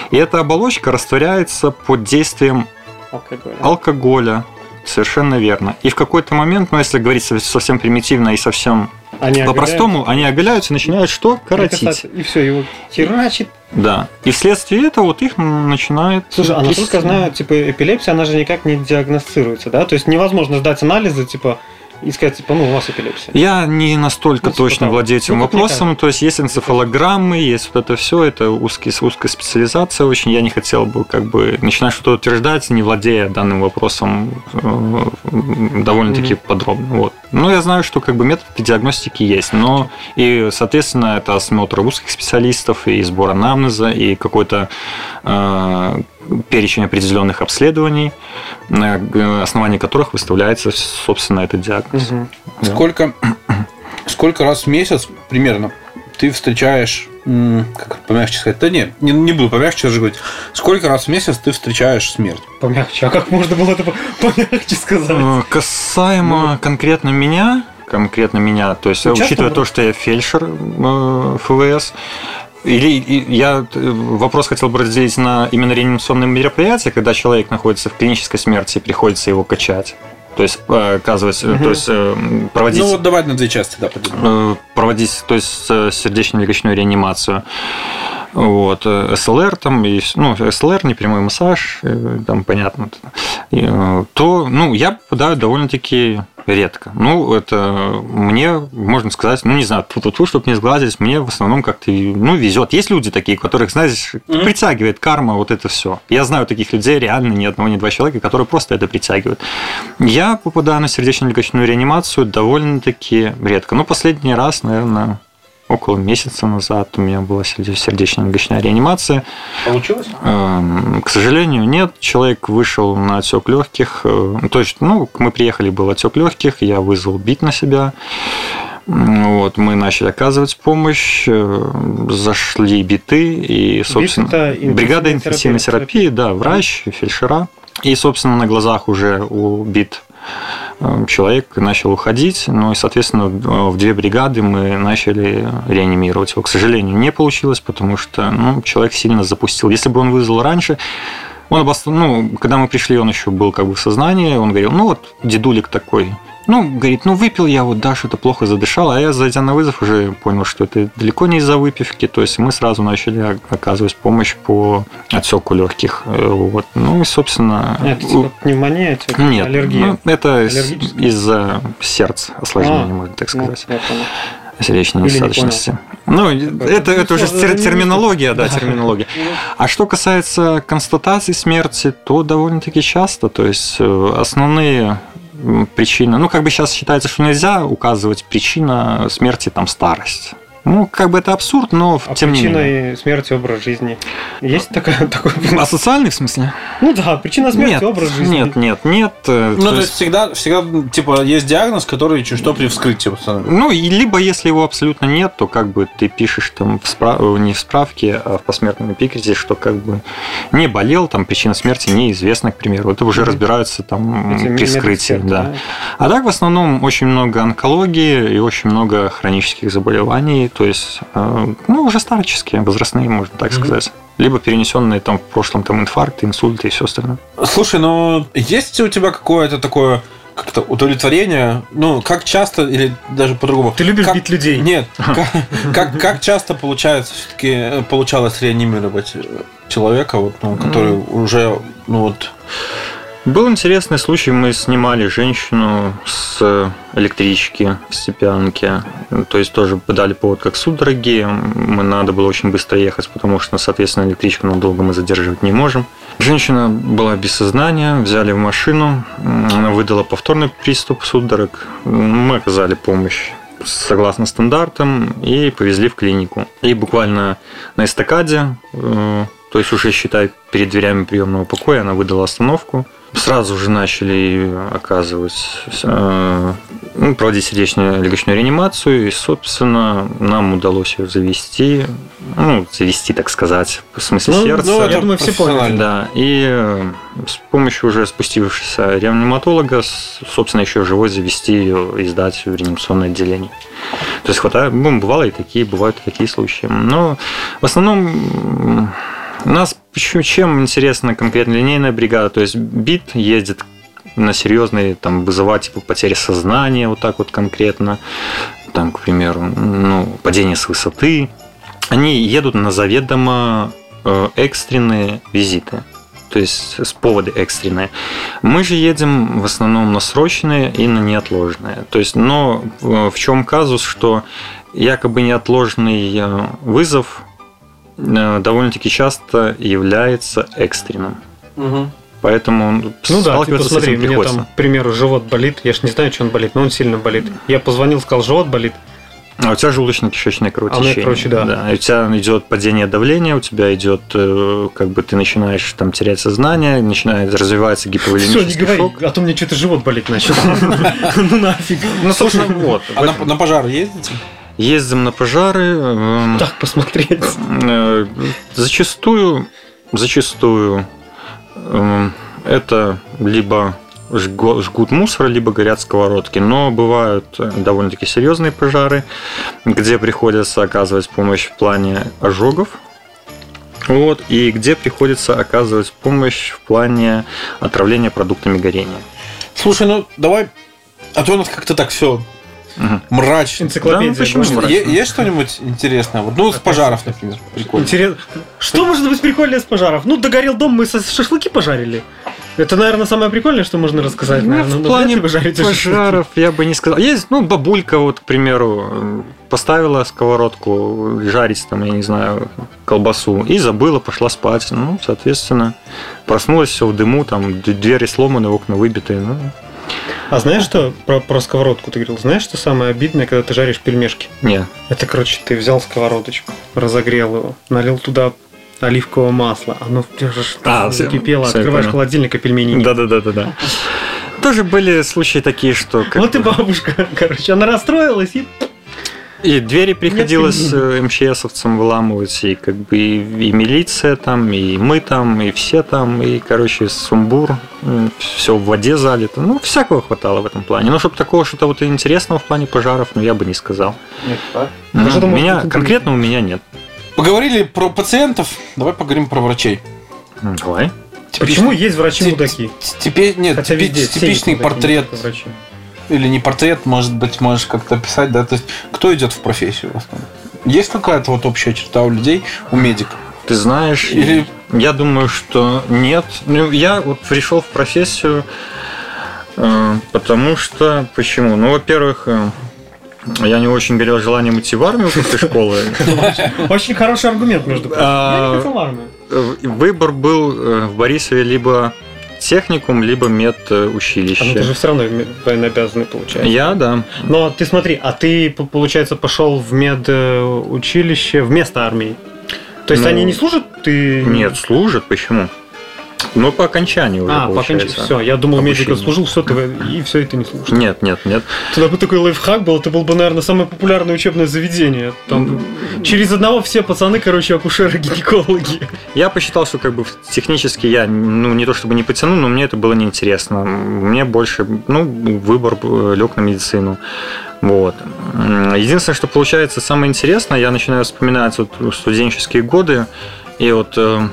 И эта оболочка растворяется под действием алкоголя, алкоголя Совершенно верно. И в какой-то момент, ну если говорить совсем примитивно и совсем по-простому, они оголяются и начинают что? Коротить. И все, его херачит. Да. И вследствие этого вот их начинает... Слушай, а насколько я знаю, типа эпилепсия, она же никак не диагностируется, да? То есть невозможно сдать анализы, типа, и сказать, типа, ну, у вас эпилепсия. Я не настолько ну, типа точно того. владею этим ну, вопросом. То есть есть энцефалограммы, есть вот это все, это узкий, узкая специализация очень. Я не хотел бы как бы начинать что-то утверждать, не владея данным вопросом э, довольно-таки mm-hmm. подробно. Вот. Но я знаю, что как бы методы диагностики есть, но и, соответственно, это осмотр узких специалистов и сбор анамнеза, и какой-то э, перечень определенных обследований, на основании которых выставляется, собственно, этот диагноз. Угу. Да. Сколько, <clears throat> сколько раз в месяц примерно ты встречаешь, как помягче сказать, да нет, не, не буду помягче даже говорить, сколько раз в месяц ты встречаешь смерть? Помягче, а как можно было это <laughs> помягче сказать? Э, касаемо ну, конкретно меня, конкретно меня, то есть, учитывая то, что я фельдшер э, ФВС, или я э, вопрос хотел бы разделить на именно реанимационные мероприятия, когда человек находится в клинической смерти и приходится его качать. То есть э, оказывать, Мгм. то есть э, проводить, Ну вот давай на две части, да, поделим. э, проводить, то есть э, сердечно-легочную реанимацию. Вот, э, СЛР там, и, ну, СЛР, непрямой массаж, э, там понятно. Э, то, ну, я попадаю довольно-таки редко. Ну, это мне, можно сказать, ну, не знаю, тут чтобы не сглазить, мне в основном как-то, ну, везет. Есть люди такие, которых, знаешь, Мгм. притягивает карма, вот это все. Я знаю таких людей, реально ни одного, ни два человека, которые просто это притягивают. Я попадаю на сердечно-легочную реанимацию довольно-таки редко. Ну, последний раз, наверное, около месяца назад у меня была серде- сердечно-легочная реанимация. Получилось? Эм, К сожалению, нет. Человек вышел на отек легких. Э, То есть, ну, мы приехали, был отек легких, я вызвал бит на себя. Вот, мы начали оказывать помощь, э, зашли биты и, собственно, это интенсивная бригада интенсивной терапии, да, врач, фельдшера. И, собственно, на глазах уже у бит человек начал уходить, ну и, соответственно, в две бригады мы начали реанимировать его. К сожалению, не получилось, потому что ну, человек сильно запустил. Если бы он вызвал раньше, он обост... ну, когда мы пришли, он еще был как бы в сознании, он говорил, ну вот дедулик такой. Ну, говорит, ну выпил я вот, да, что-то плохо задышал, а я, зайдя на вызов, уже понял, что это далеко не из-за выпивки, то есть мы сразу начали оказывать помощь по отсеку легких. Э, Вот. Ну и, собственно... Это типа пневмония, типа, Нет, аллергия. ну, это из-за сердца осложнения, А, можно так Ну, сказать понял. Сердечной Или не недостаточности. Ну, это, это уже тер- не терминология, да, терминология. А что касается констатации смерти, то довольно-таки часто, то есть э, основные причины, ну, как бы сейчас считается, что нельзя указывать причина смерти, там, старость. Ну, как бы это абсурд, но А тем не менее. причиной смерти образ жизни. Есть такая, такой... А социальный в смысле? Ну да, причина смерти нет, образ жизни. нет, нет, нет. э, Ну, то то есть- есть всегда, всегда, типа, есть диагноз, который чуть что при вскрытии восстановится. Ну, и либо если его абсолютно нет, то как бы ты пишешь там в справ... э, не в справке, а в посмертном эпикрите, что как бы не болел, там причина смерти неизвестна, к примеру. Это уже Мгм. разбираются там Эти при вскрытии, медэксперты, да. А так в основном очень много онкологии и очень много хронических заболеваний, то есть, э, ну, уже старческие, возрастные, можно так сказать. Либо перенесенные там в прошлом там инфаркты, инсульты и все остальное. Слушай, ну есть у тебя какое-то такое как-то удовлетворение? Ну, как часто, или даже по-другому? Ты любишь Как- бить людей. Нет. Как, как, как часто получается все-таки получалось реанимировать э, человека, вот, ну, который уже, ну вот. Был интересный случай, мы снимали женщину с электрички в Степянке, то есть тоже подали повод как судороги, мы надо было очень быстро ехать, потому что, соответственно, электричку надолго мы задерживать не можем. Женщина была без сознания, взяли в машину, она выдала повторный приступ судорог, мы оказали помощь согласно стандартам и повезли в клинику. И буквально на эстакаде, э, то есть уже считай перед дверями приемного покоя, она выдала остановку. Сразу же начали оказывать, э, ну, проводить сердечно-легочную реанимацию, и, собственно, нам удалось ее завести, ну, завести, так сказать, в смысле Ну, сердца. ну, Я думаю, все поняли. Да, и э, с помощью уже спустившегося реаниматолога, собственно, еще живой завести ее и сдать в реанимационное отделение. То есть хватает, ну, бывало и такие, бывают и такие случаи. Но в основном нас чем интересна конкретно линейная бригада, то есть БИТ ездит на серьезные, там, вызывать типа потери сознания, вот так вот конкретно, там, к примеру, ну, падение с высоты. Они едут на заведомо э, экстренные визиты. То есть с поводы экстренные. Мы же едем в основном на срочные и на неотложные. То есть, но э, в чем казус, что якобы неотложный э, вызов довольно-таки часто является экстренным. Поэтому он Ну да, типа, сталкиваться с смотри, этим у меня приходится. там, к примеру, живот болит. Я ж не знаю, что он болит, но он сильно болит. Я позвонил, сказал, живот болит. А у тебя желудочно-кишечное кровотечение. короче, да. И у тебя идет падение давления, у тебя идет, э, как бы ты начинаешь там терять сознание, начинает развиваться Все, не гиповолемический говори, шок. а то мне что-то живот болеть начал. <laughs> Ну нафиг. Ну, собственно, вот. А на, на пожар ездите? Ездим на пожары. эм, Так посмотреть. э, Зачастую, зачастую эм, это либо жгут мусор, либо горят сковородки. Но бывают э, довольно-таки серьезные пожары, где приходится оказывать помощь в плане ожогов. Вот, и где приходится оказывать помощь в плане отравления продуктами горения. Слушай, ну давай, а то у нас как-то так все Мгм. мрачно. Энциклопедия. Да, ну почему? Е- Есть что-нибудь интересное? Вот, ну, с пожаров, например. Прикольно. Интересно. Что может быть прикольнее с пожаров? Ну, догорел дом, мы со- шашлыки пожарили. Это, наверное, самое прикольное, что можно рассказать. Ну, наверное. в Ну, плане жарите пожаров я бы не сказал. Есть, ну, бабулька, вот, к примеру, поставила сковородку жарить, там, я не знаю, колбасу, и забыла, пошла спать. Ну, соответственно, проснулась все в дыму, там, двери сломаны, окна выбиты. Ну, А знаешь что про, про сковородку ты говорил? Знаешь, что самое обидное, когда ты жаришь пельмешки? не. Это, короче, ты взял сковородочку, разогрел его, налил туда оливкового масла, оно А, закипело, всё, я открываешь холодильник, а пельмени нет. Да-да-да-да-да. Тоже были случаи такие, что... как Вот и бабушка, <laughs> короче, она расстроилась и... И двери приходилось э, МЧСовцам выламывать, и как бы и, и милиция там, и мы там, и все там, и, короче, сумбур, все в воде залито. Ну, всякого хватало в этом плане. Но чтобы такого что-то вот интересного в плане пожаров, ну, я бы не сказал. Ну, Даже у думаю, меня, конкретно у меня нет. Поговорили про пациентов, давай поговорим про врачей. Ну, Давай. Почему есть врачи Ти- мудаки? Теперь нет, Хотя типичный портрет. Или не портрет, может быть, можешь как-то описать, да? То есть, кто идет в профессию в основном? Есть какая-то вот общая черта у людей, у медиков? Ты знаешь, Или- я думаю, что нет. Ну, я вот пришел в профессию, э, потому что... Почему? Ну, во-первых, э, я не очень горел желанием идти в армию после школы. Очень хороший аргумент, между прочим. А, Я не хотел в армию. Э, Выбор был в Борисове либо техникум, либо А ну ты медучилище. же все равно военнообязанный получается. Я, да. Но ты смотри, а ты, получается, пошел в медучилище вместо армии? То есть Ну, они не служат? Ты... Нет, служат. Почему? Ну, по окончании уже А, по получается. окончании. Все, я думал, Обучение. служил, все, и все это не служит. Нет, нет, нет. Тогда бы такой лайфхак был, это был бы, наверное, самое популярное учебное заведение. Там через одного все пацаны, короче, акушеры-гинекологи. Я посчитал, что как бы технически я, ну, не то чтобы не потяну, но мне это было неинтересно. Мне больше, ну, выбор лег на медицину. Вот. Единственное, что получается самое интересное, я начинаю вспоминать вот студенческие годы, и вот э,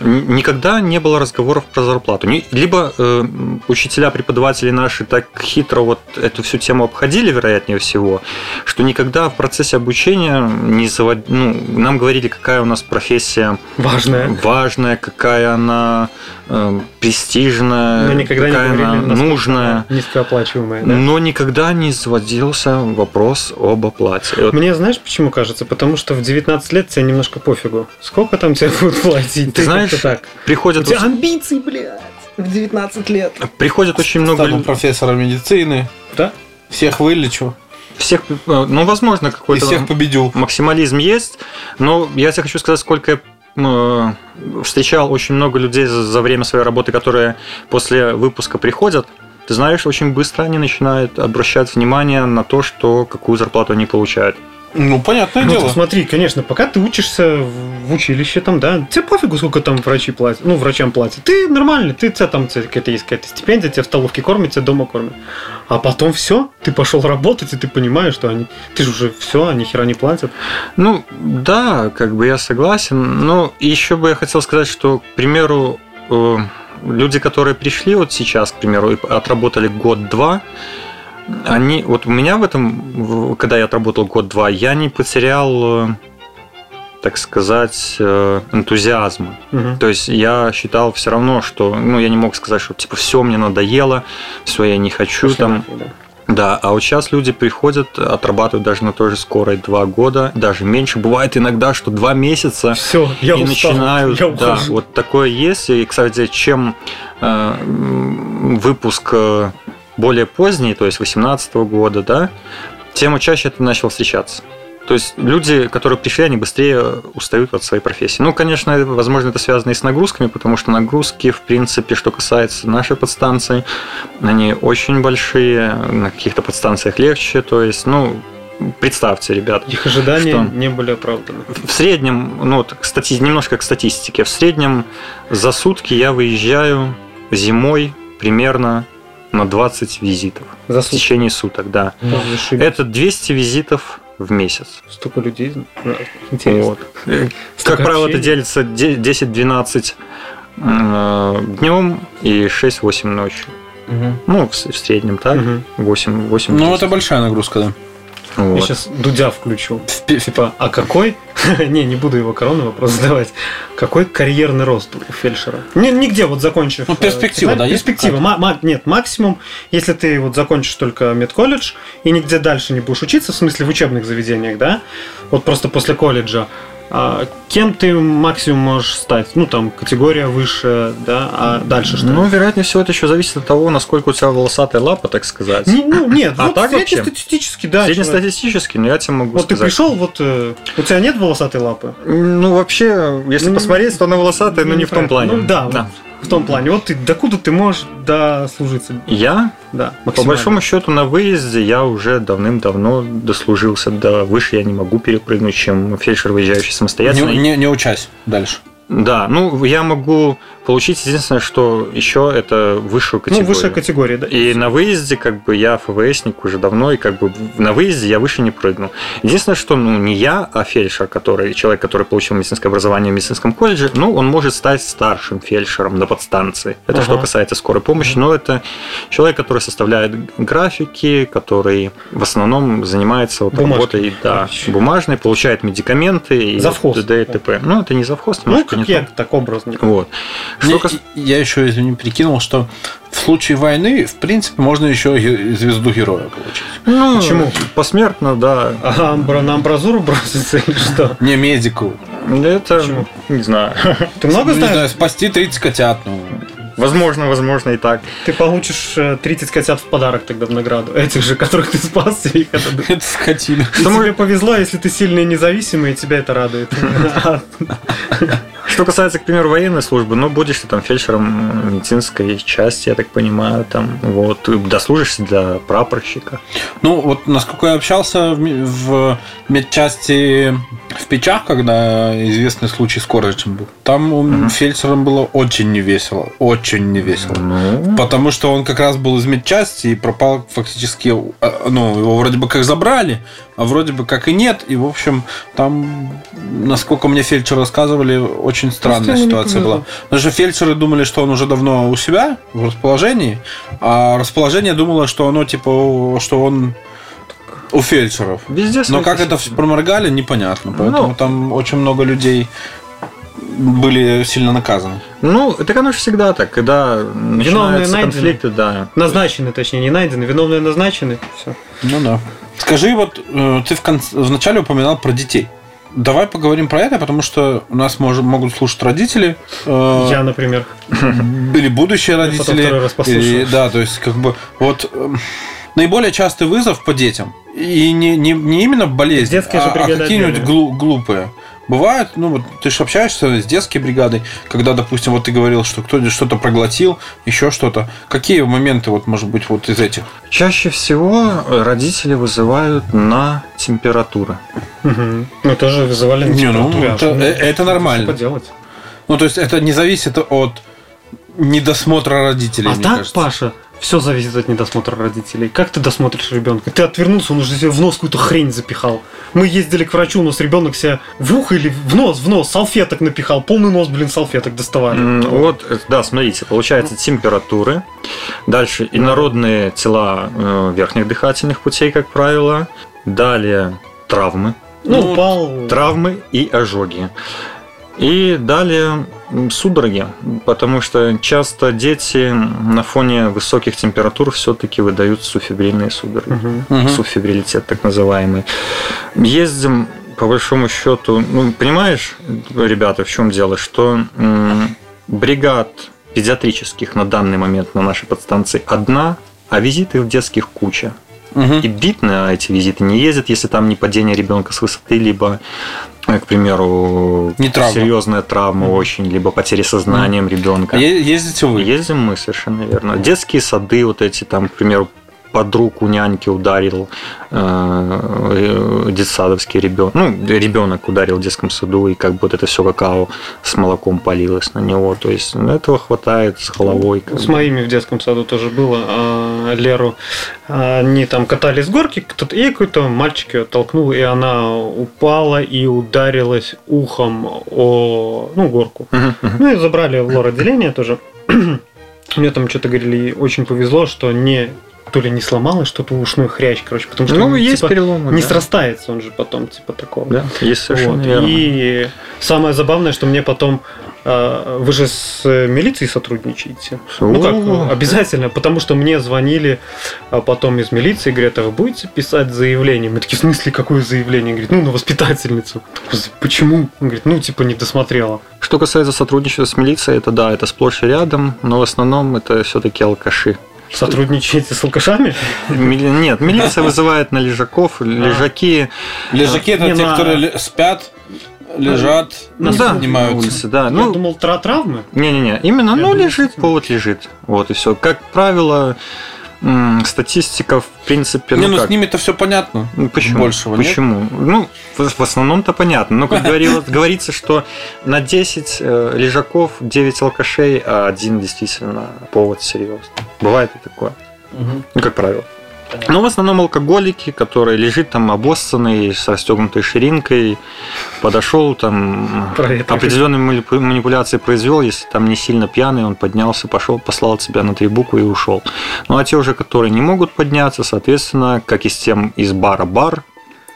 никогда не было разговоров про зарплату. Либо э, учителя, преподаватели наши так хитро вот эту всю тему обходили, вероятнее всего, что никогда в процессе обучения не завод... ну, нам говорили, какая у нас профессия Важное. важная, какая она э, престижная, Но никогда не какая говорили, она нужная. низкооплачиваемая. да? Но никогда не заводился вопрос об оплате. Вот Мне знаешь, почему кажется? Потому что в 19 лет тебе немножко пофигу. Сколько там тебе <laughs> будут платить? Ты знаешь, как-то так. У приходят, тебя амбиции, блядь, в 19 лет. приходят очень много Стану профессором медицины, Да? всех вылечу всех, э, ну, возможно, и какой-то всех победю. максимализм есть, но я тебе хочу сказать, сколько я э, встречал очень много людей за время своей работы, которые после выпуска приходят. Ты знаешь, очень быстро они начинают обращать внимание на то, что какую зарплату они получают. Ну, понятное Ну, дело. смотри, конечно, пока ты учишься в училище, там, да, тебе пофигу, сколько там врачи платят, ну, врачам платят. Ты нормальный, ты тебя там тебе какая-то есть какая-то стипендия, тебя в столовке кормят, тебя дома кормят. А потом все, ты пошел работать, и ты понимаешь, что они, ты же уже все, они хера не платят. Ну, да, как бы я согласен. Но еще бы я хотел сказать, что, к примеру, э, люди, которые пришли вот сейчас, к примеру, и отработали год-два, они, вот у меня в этом, когда я отработал год-два, я не потерял, э, так сказать, э, энтузиазма. Мгм. То есть я считал все равно, что, ну, я не мог сказать, что типа все мне надоело, все я не хочу Пошли там. нафиг, да. Да, а вот сейчас люди приходят, отрабатывают даже на той же скорой два года, даже меньше. Бывает иногда, что два месяца Все, я и устал, начинают. я да, вот такое есть. И, кстати, чем э, выпуск э, более поздний, то есть 18 года, да, тем чаще это начало встречаться. То есть люди, которые пришли, они быстрее устают от своей профессии. Ну, конечно, возможно, это связано и с нагрузками, потому что нагрузки, в принципе, что касается нашей подстанции, они очень большие, на каких-то подстанциях легче. То есть, ну, представьте, ребят, Их ожидания Что? не были оправданы. в среднем, ну, вот, кстати, немножко к статистике. В среднем за сутки я выезжаю зимой примерно на 20 визитов За в течение суток, да. Зашибись. Это 200 визитов в месяц. Столько людей. Да, Интересно. Вот. <laughs> Столько Как правило, это делится де- 10-12 днем и 6-8 ночью. Ну, в в среднем, так? Мгм. 8, 8 Ну, это большая нагрузка, да. Я вот. сейчас Дудя включу. Типа, а какой? <laughs> не, не буду его корону вопрос задавать. Какой карьерный рост у фельдшера? Ни- нигде вот закончив. Ну, э, перспектива, да, Перспектива. Нет, максимум, если ты вот закончишь только медколледж и нигде дальше не будешь учиться, в смысле в учебных заведениях, да, вот просто после колледжа, а кем ты максимум можешь стать? Ну, там, категория выше, да, а дальше что? Ну, вероятнее всего, это еще зависит от того, насколько у тебя волосатая лапа, так сказать. Не- ну, нет, <laughs> А вот так среднестатистически, да. Среднестатистически, но я тебе могу Вот ты сказать. пришел, вот у тебя нет волосатой лапы? Ну, вообще, если Ну, посмотреть, то она волосатая, но не в том плане. Ну да, вот в том плане. Вот ты докуда ты можешь дослужиться? Я, Да, по большому счету, на выезде я уже давным-давно дослужился до выше я не могу перепрыгнуть, чем фельдшер, выезжающий самостоятельно. Не, не, не учась дальше. Да, ну, я могу получить единственное, что еще это высшую Ну, категорию. высшая категория, да. И на выезде, как бы, я ФВСник уже давно, и как бы на выезде я выше не прыгнул. Единственное, что, ну, не я, а фельдшер, который, человек, который получил медицинское образование в медицинском колледже, ну, он может стать старшим фельдшером на подстанции. Это Ага. что касается скорой помощи, но это человек, который составляет графики, который в основном занимается вот работой, да, бумажной, получает медикаменты и Завхоз. т.д. и т.п. Ну, это не завхоз, Ну, немножко то. так образно. Вот. Что кас- Я еще, извини, прикинул, что в случае войны, в принципе, можно еще звезду героя получить. Ну, Почему? Посмертно, да. Ага, амбра- на амбразуру броситься или что? Не медику. Это, Почему? не знаю. <laughs> Ты много Ну, не знаешь? знаю, спасти 30 котят. Ну, Возможно, возможно и так. Ты получишь э, 30 котят в подарок тогда в награду. Этих же, которых ты спас, их отдадут. <laughs> это скотина. Тебе повезло, если ты сильный и независимый, и тебя это радует. <laughs> Что касается, к примеру, военной службы, ну, будешь ты там фельдшером медицинской части, я так понимаю, там, вот, дослужишься для прапорщика. Ну, вот насколько я общался в, в медчасти в Печах, когда известный случай с Корочем был, там у Мгм. фельдшерам было очень невесело. Очень невесело. Ну, Потому что он как раз был из медчасти и пропал фактически, а, ну, его вроде бы как забрали, а вроде бы как и нет. И, в общем, там, насколько мне фельдшеры рассказывали, очень странная ему не ситуация была. Потому что фельдшеры думали, что он уже давно у себя в расположении, а расположение думало, что оно типа, что он у фельдшеров. везде Но как это косяки. проморгали, непонятно. Поэтому Ну. там очень много людей были сильно наказаны. Ну, так оно же всегда так, когда найдены. конфликты, да. Назначены, точнее, не найдены, виновные назначены. Все. Ну да. Скажи, вот э, ты в, конце, в начале упоминал про детей. Давай поговорим про это, потому что у нас мож- могут слушать родители. э, Я, например. <laughs> или будущие потом родители. второй раз послушаю. или- да, то есть, как бы, вот эм, наиболее частый вызов по детям. И не, не, не именно болезнь, Детская а, а какие-нибудь глу- глупые. Бывает, ну вот ты же общаешься с детской бригадой, когда, допустим, вот ты говорил, что кто-то что-то проглотил, еще что-то. Какие моменты, вот, может быть, вот из этих? Чаще всего родители вызывают на температуру. Мгм. Мы тоже вызывали на Не, ну, это- э, это что нормально. поделать? Ну, то есть это не зависит от недосмотра родителей, А мне так, кажется. Паша, все зависит от недосмотра родителей. Как ты досмотришь ребенка? Ты отвернулся, он уже себе в нос какую-то хрень запихал. Мы ездили к врачу, у нас ребенок себе в ухо или в нос, в нос салфеток напихал. Полный нос, блин, салфеток доставали. М, Вот, э, да, смотрите, получается температуры, дальше инородные тела э, верхних дыхательных путей, как правило, далее травмы, Ну, ну, упал. травмы и ожоги. И далее судороги, потому что часто дети на фоне высоких температур все-таки выдают суфибрильные судороги. Мгм. субфибрилитет так называемый. Ездим, по большому счету, ну, понимаешь, ребята, в чем дело, что бригад педиатрических на данный момент на нашей подстанции одна, а визиты в детских куча. Мгм. И бит на эти визиты не ездят, если там не падение ребенка с высоты, либо, к примеру, Не травма. серьезная травма очень, либо потеря сознанием ребенка. А е- ездите вы? Ездим мы, совершенно верно. Детские сады, вот эти там, к примеру, подруг у няньки ударил э, детсадовский ребенок. Ну, ребенок ударил в детском саду, и как бы вот это все какао с молоком полилось на него. То есть ну, этого хватает с головой. С бы. моими в детском саду тоже было. а, Леру они там катались с горки, кто-то и какой-то мальчик ее толкнул, и она упала и ударилась ухом о ну, горку. Ну и забрали в лор отделение тоже. <clears throat> Мне там что-то говорили, очень повезло, что не то ли не сломалось, что-то ушной хрящ, короче, потому что Ну, он, есть типа, переломы. не да. срастается он же потом, типа такого. Да, есть совершенно Вот. верно. И самое забавное, что мне потом э, вы же с э, милицией сотрудничаете. Ну как, О. э, обязательно, потому что мне звонили а потом из милиции, говорят, а вы будете писать заявление? Мы такие, в смысле, какое заявление? Говорит, ну, на воспитательницу. Почему? Он говорит, ну, типа, не досмотрела. Что касается сотрудничества с милицией, это да, это сплошь и рядом, но в основном это все-таки алкаши. Сотрудничаете с алкашами? Мили- Нет, милиция вызывает на лежаков, лежаки Лежаки это те, которые спят, лежат, ну, не да, на поднимаются. улице, да. Я Ну, думал, тра травмы. не-не-не, именно, Я ну, думал, лежит, повод лежит. Вот и все. Как правило, статистика, в принципе, Не, ну ну как? с ними-то все понятно. Ну, Почему? Большего нет? Почему? Ну, в, основном-то понятно. Но, как <laughs> говорилось, говорится, что на 10 э, лежаков 9 алкашей, а один действительно повод серьезный. Бывает и такое. Ну, как правило. Но в основном алкоголики, который лежит там обоссанный, с расстегнутой ширинкой, подошел там определенные манипу- манипуляции произвел, если там не сильно пьяный, он поднялся, пошел, послал от себя на три буквы и ушел. Ну а те уже, которые не могут подняться, соответственно, как и с тем из бара бар,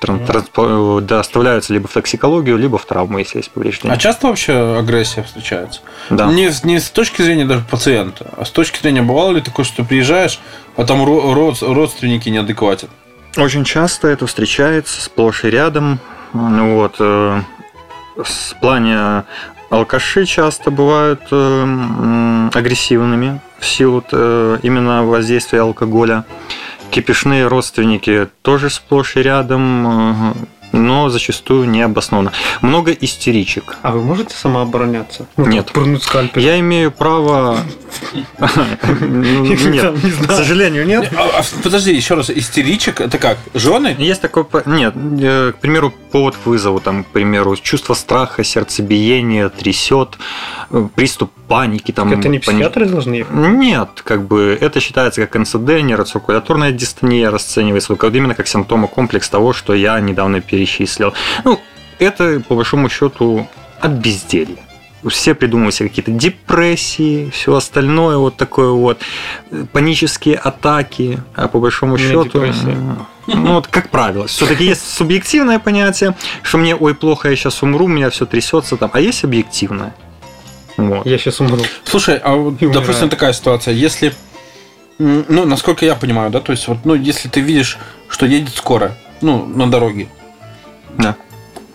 тран- доставляются либо в токсикологию, либо в травму, если есть повреждения. А часто вообще агрессия встречается? Да. Не, с- не с точки зрения даже пациента, а с точки зрения, бывало ли такое, что приезжаешь, а там ро- род- родственники неадекватят? Очень часто это встречается сплошь и рядом. Ну Вот. э, В плане алкаши часто бывают э, агрессивными в силу э, именно воздействия алкоголя. Кипишные родственники тоже сплошь и рядом, э, но зачастую необоснованно. Много истеричек. А вы можете самообороняться? Ну, Нет. Пырнуть скальпель. Я имею право... <laughs> Нет, к сожалению, нет. А, а, подожди, еще раз, истеричек, это как? Жены? Есть такой, по- нет, э, к примеру, повод к вызову, там, к примеру, чувство страха, сердцебиение трясет, э, приступ паники, там. Это не психиатры должны? Нет, как бы это считается как НЦД, нейроциркуляторная дистония расценивается как именно как симптомы комплекс того, что я недавно перечислил. Ну, это по большому счету от безделья. Все придумывают себе какие-то депрессии, все остальное вот такое вот, панические атаки, а по большому меня счету, депрессия. ну вот как правило, все-таки есть субъективное понятие, что мне, ой, плохо, я сейчас умру, у меня все трясется там, а есть объективное. Вот. Я сейчас умру. Слушай, а вот, допустим, такая ситуация, если, ну, насколько я понимаю, да, то есть, вот, ну, если ты видишь, что едет скоро, ну, на дороге, Да.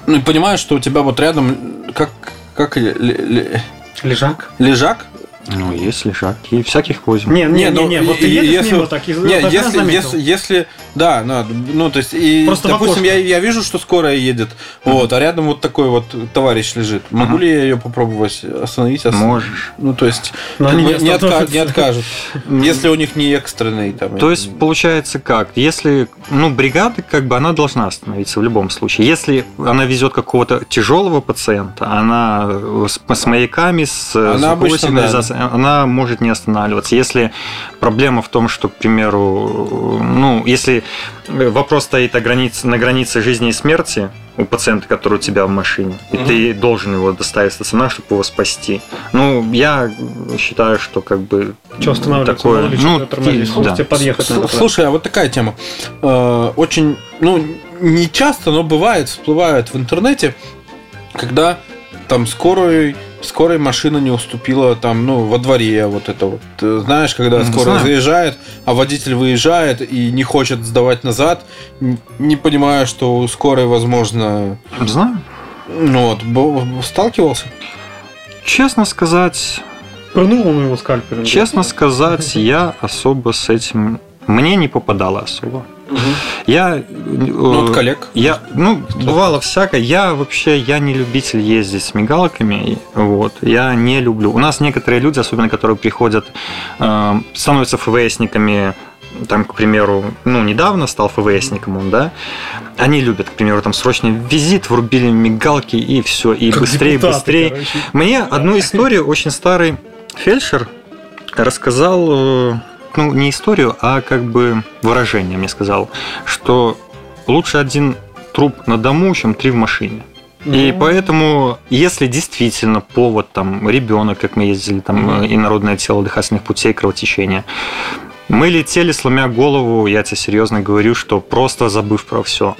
ну, и понимаешь, что у тебя вот рядом, как, как ле- ле- Лежак? лежак, Ну, есть лежаки, всяких возьм. Не, не, не, ну, не, вот и- ты и едешь если- мимо так, и Не, так если, если, если, да, надо, ну, то есть, и, Просто допустим, я, я вижу, что скорая едет, вот, а рядом вот такой вот товарищ лежит. Могу Мгм. ли я ее попробовать остановить? Ос- Можешь. Ну, то есть, Но они не не, отка- не откажут, если у них не экстренный там. То есть получается как? Если, ну, бригада, как бы, она должна остановиться в любом случае. Если она везет какого-то тяжелого пациента, она с, с маяками, с Она обычно, да. Сигнализацией, она может не останавливаться. Если проблема в том, что, к примеру, ну, если вопрос стоит о границе, на границе жизни и смерти у пациента, который у тебя в машине, и ты должен его доставить в стационар, чтобы его спасти. Ну, я считаю, что как бы Что останавливаться? такое, ну, ты- да. тебе подъехать надо? Слушай, а вот такая тема. Э, Очень, ну, не часто, но бывает, всплывает в интернете, когда там скорой, скорой машина не уступила там, ну, во дворе вот это вот. Ты знаешь, когда М, скорая знаю. заезжает, а водитель выезжает и не хочет сдавать назад, не понимая, что у скорой, возможно, Знаю. ну вот, сталкивался. Честно сказать, Пырнул он его скальпелем. честно сказать, я особо с этим мне не попадало особо. Я, Ну, э, от коллег. я, ну, бывало всякое. Я вообще, я не любитель ездить с мигалками. Вот, я не люблю. У нас некоторые люди, особенно которые приходят, э, становятся ФВСниками, там, к примеру, ну, недавно стал ФВСником он, да, они любят, к примеру, там срочный визит, врубили мигалки и все, и Как быстрее, депутаты, быстрее. короче. Мне одну историю очень старый фельдшер рассказал, э, ну, не историю, а как бы выражение мне сказал, что лучше один труп на дому, чем три в машине. И Ну. поэтому, если действительно повод там ребенок, как мы ездили, там э, инородное тело дыхательных путей, кровотечения, мы летели, сломя голову, я тебе серьезно говорю, что просто забыв про все.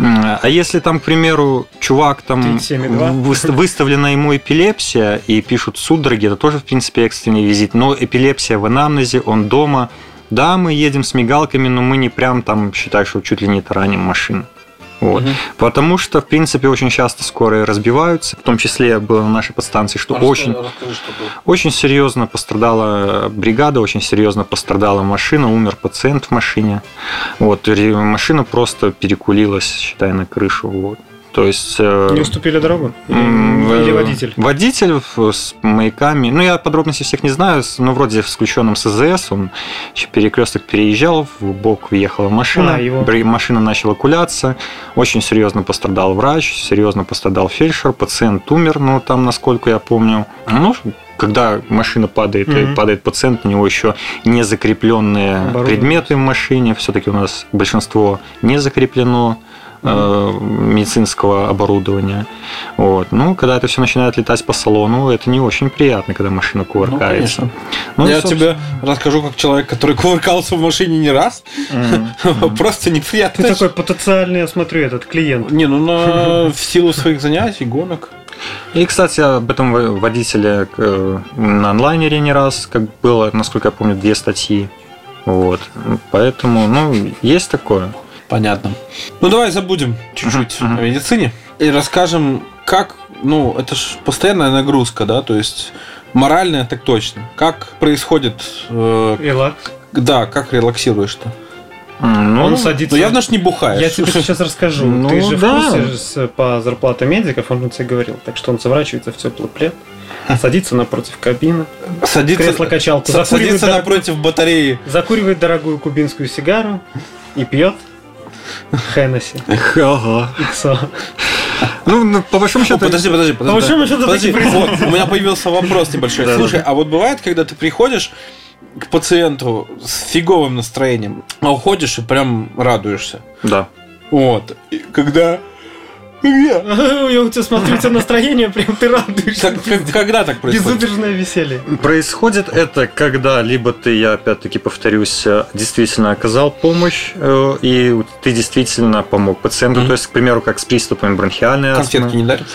А если там, к примеру, чувак там 37,2? выс- выставлена ему эпилепсия и пишут судороги, это тоже, в принципе, экстренный визит, но эпилепсия в анамнезе, он дома. Да, мы едем с мигалками, но мы не прям там, считай, что чуть ли не тараним машин. Вот. Мгм. Потому что, в принципе, очень часто скорые разбиваются. В том числе было на нашей подстанции, что очень, Расскажи, что было. очень серьезно пострадала бригада, очень серьезно пострадала машина, умер пациент в машине. Вот, машина просто перекулилась, считай, на крышу. Вот. То есть... э, Не уступили дорогу? Или водитель? Водитель с маяками. Ну, я подробностей всех не знаю, но вроде с включенным СЗС. Он перекресток переезжал, в бок въехала машина. А, его. Машина начала куляться. Очень серьезно пострадал врач, серьезно пострадал фельдшер. Пациент умер, ну, там, насколько я помню. Ну, когда машина падает, и Мгм. падает пациент, у него еще не закрепленные предметы в машине. Все-таки у нас большинство не закреплено медицинского оборудования. Вот. Ну, когда это все начинает летать по салону, это не очень приятно, когда машина кувыркается. конечно. Ну, я собственно, тебе расскажу как человек, который <laughs> кувыркался в машине не раз. Мгм. <laughs> Просто Ты неприятно. такой потенциальный, я смотрю, этот клиент. Не, ну на, <laughs> в силу своих занятий, гонок. И, кстати, об этом во- водителе э, на онлайнере не раз, как было, насколько я помню, две статьи. Вот. Поэтому, ну, есть такое. Понятно. Ну давай забудем чуть-чуть мгм. о медицине и расскажем, как, ну, это же постоянная нагрузка, да, то есть моральная так точно. Как происходит, э, Релакс. да, как релаксируешь-то? Ну, Он садится. Ну явно ж не бухаешь. Я тебе сейчас расскажу. <laughs> Ну, Ты же в да. курсе с- по зарплате медиков, он тебе говорил. Так что он заворачивается в теплый плед, садится напротив кабины, Садится, кресло-качалку, садится дорогую- напротив батареи. закуривает дорогую кубинскую сигару и пьет Хеннесси. Ага. Иксо. Ну, ну, по большому О, счету... подожди, подожди, подожди. большому счету подожди. Вот, у меня появился вопрос небольшой. Да, Слушай, а вот бывает, когда ты приходишь к пациенту с фиговым настроением, а уходишь и прям радуешься. Да. Вот. И когда... <laughs> Я у тебя смотрю, у тебя настроение, прям ты радуешься. Когда так происходит? Безудержное веселье. Происходит это, когда либо ты, я опять-таки повторюсь, э, действительно оказал помощь, э, и ты действительно помог пациенту. То есть, к примеру, как с приступами бронхиальной астмы. Конфетки не дарят?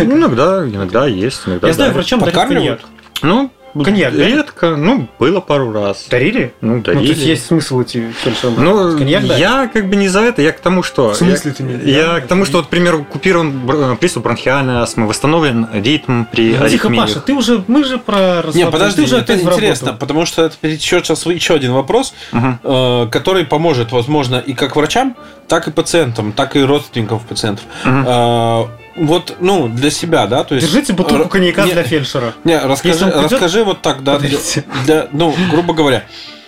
Иногда, иногда есть, иногда Я знаю, врачам дарят коньяк. Ну, Коньяк, да? редко, ну, было пару раз. Дарили? Ну, Ну, то дарили. есть есть смысл идти фельдшером? Ну, коньяк дарят? я как бы не за это, я к тому, что... В смысле я, ты не- Я я- к тому, что, вот, к примеру, купирован бр- приступ бронхиальной астмы, восстановлен ритм при Ну, Тихо. Паша, ты уже, мы же про Не, подожди, ты уже это интересно, работу. потому что это еще сейчас еще один вопрос, Мгм. э, который поможет, возможно, и как врачам, так и пациентам, так и родственникам пациентов. Мгм. Э, Вот, ну, для себя, да, то есть... Держите бутылку Р- коньяка не- для фельдшера. Не, расскажи, придет- расскажи вот так, да, для, для- ну, грубо говоря,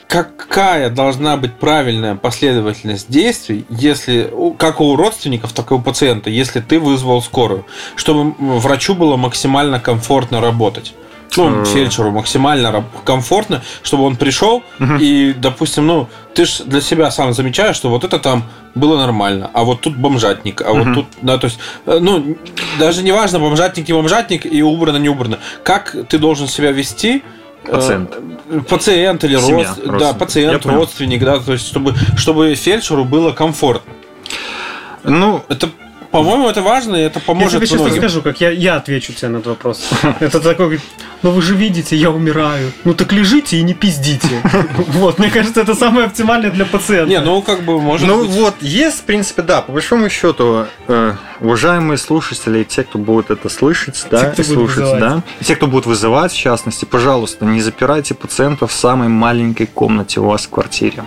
какая должна быть правильная последовательность действий, если, как у родственников, так и у пациента, если ты вызвал скорую, чтобы врачу было максимально комфортно работать? Ну, Э. фельдшеру максимально комфортно, чтобы он пришел и, допустим, ну, ты же для себя сам замечаешь, что вот это там было нормально, а вот тут бомжатник, а вот тут, да, то есть, э, ну, даже не важно, бомжатник и бомжатник, и убрано, не убрано. Как ты должен себя вести? э, Пациент. Пациент или Семья, да, родственник. пациент, Я понял. родственник, да, то есть, чтобы, чтобы фельдшеру было комфортно. Ну, Это, по-моему, это важно, и это Я поможет тебе сейчас многим. расскажу, как я, я отвечу тебе на этот вопрос. <laughs> Это такой, говорит, ну вы же видите, я умираю. Ну так лежите и не пиздите. <laughs> Вот, мне кажется, это самое оптимальное для пациента. Не, ну, как бы, может ну быть... вот, есть, в принципе, да, по большому счету, э, уважаемые слушатели, те, кто будет это слышать, да, и слушать, да, те, кто будут вызывать, в частности, пожалуйста, не запирайте пациента в самой маленькой комнате у вас в квартире.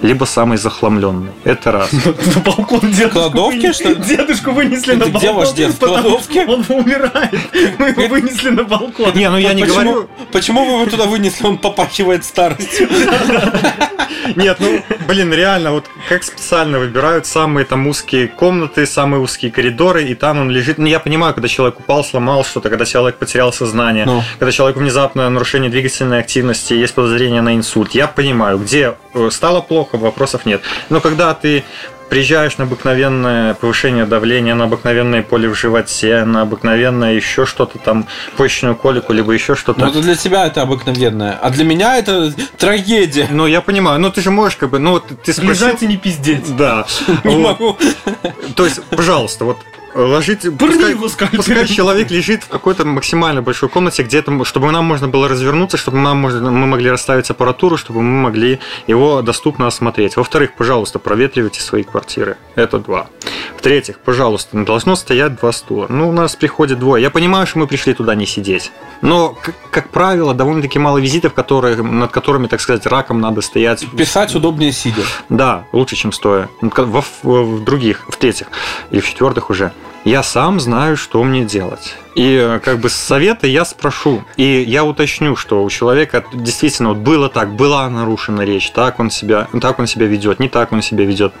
Либо самый захламленный. Это раз. <laughs> На балкон дедушку кладовке, что ли? Дедушку вынесли на балкон. где ваш дед? В потому что кладовке? Он умирает. Мы его вынесли на балкон. Не, ну я не почему, говорю... Почему вы его туда вынесли? Он попахивает старостью. <laughs> Нет, ну, блин, реально, вот как специально выбирают самые там узкие комнаты, самые узкие коридоры, и там он лежит. Ну, я понимаю, когда человек упал, сломал что-то, когда человек потерял сознание, Ну. когда человек внезапно нарушение двигательной активности, есть подозрение на инсульт. Я понимаю, где э, стало плохо, вопросов нет. Но когда ты приезжаешь на обыкновенное повышение давления, на обыкновенное поле в животе, на обыкновенное еще что-то там, почечную колику, либо еще что-то. Ну, для тебя это обыкновенное. А для меня это трагедия. Ну, я понимаю, но ты же можешь как бы, ну, вот ты спросил... Лежать и не пиздеть. Да. <laughs> Не могу. То есть, пожалуйста, вот ложите, пускай, пускай человек лежит в какой-то максимально большой комнате, где-то, чтобы нам можно было развернуться, чтобы нам можно, мы могли расставить аппаратуру, чтобы мы могли его доступно осмотреть. Во-вторых, пожалуйста, проветривайте свои квартиры. Это два. В-третьих, пожалуйста, должно стоять два стула. Ну, у нас приходит двое. Я понимаю, что мы пришли туда не сидеть. Но, как, как правило, довольно-таки мало визитов, которые, над которыми, так сказать, раком надо стоять Писать удобнее сидя. да, лучше, чем стоя. Во, в, в других, в третьих или в четвертых уже. Я сам знаю, что мне делать. И как бы совета я спрошу. И я уточню, что у человека действительно вот было так, была нарушена речь, так он себя, так он себя ведет, не так он себя ведет.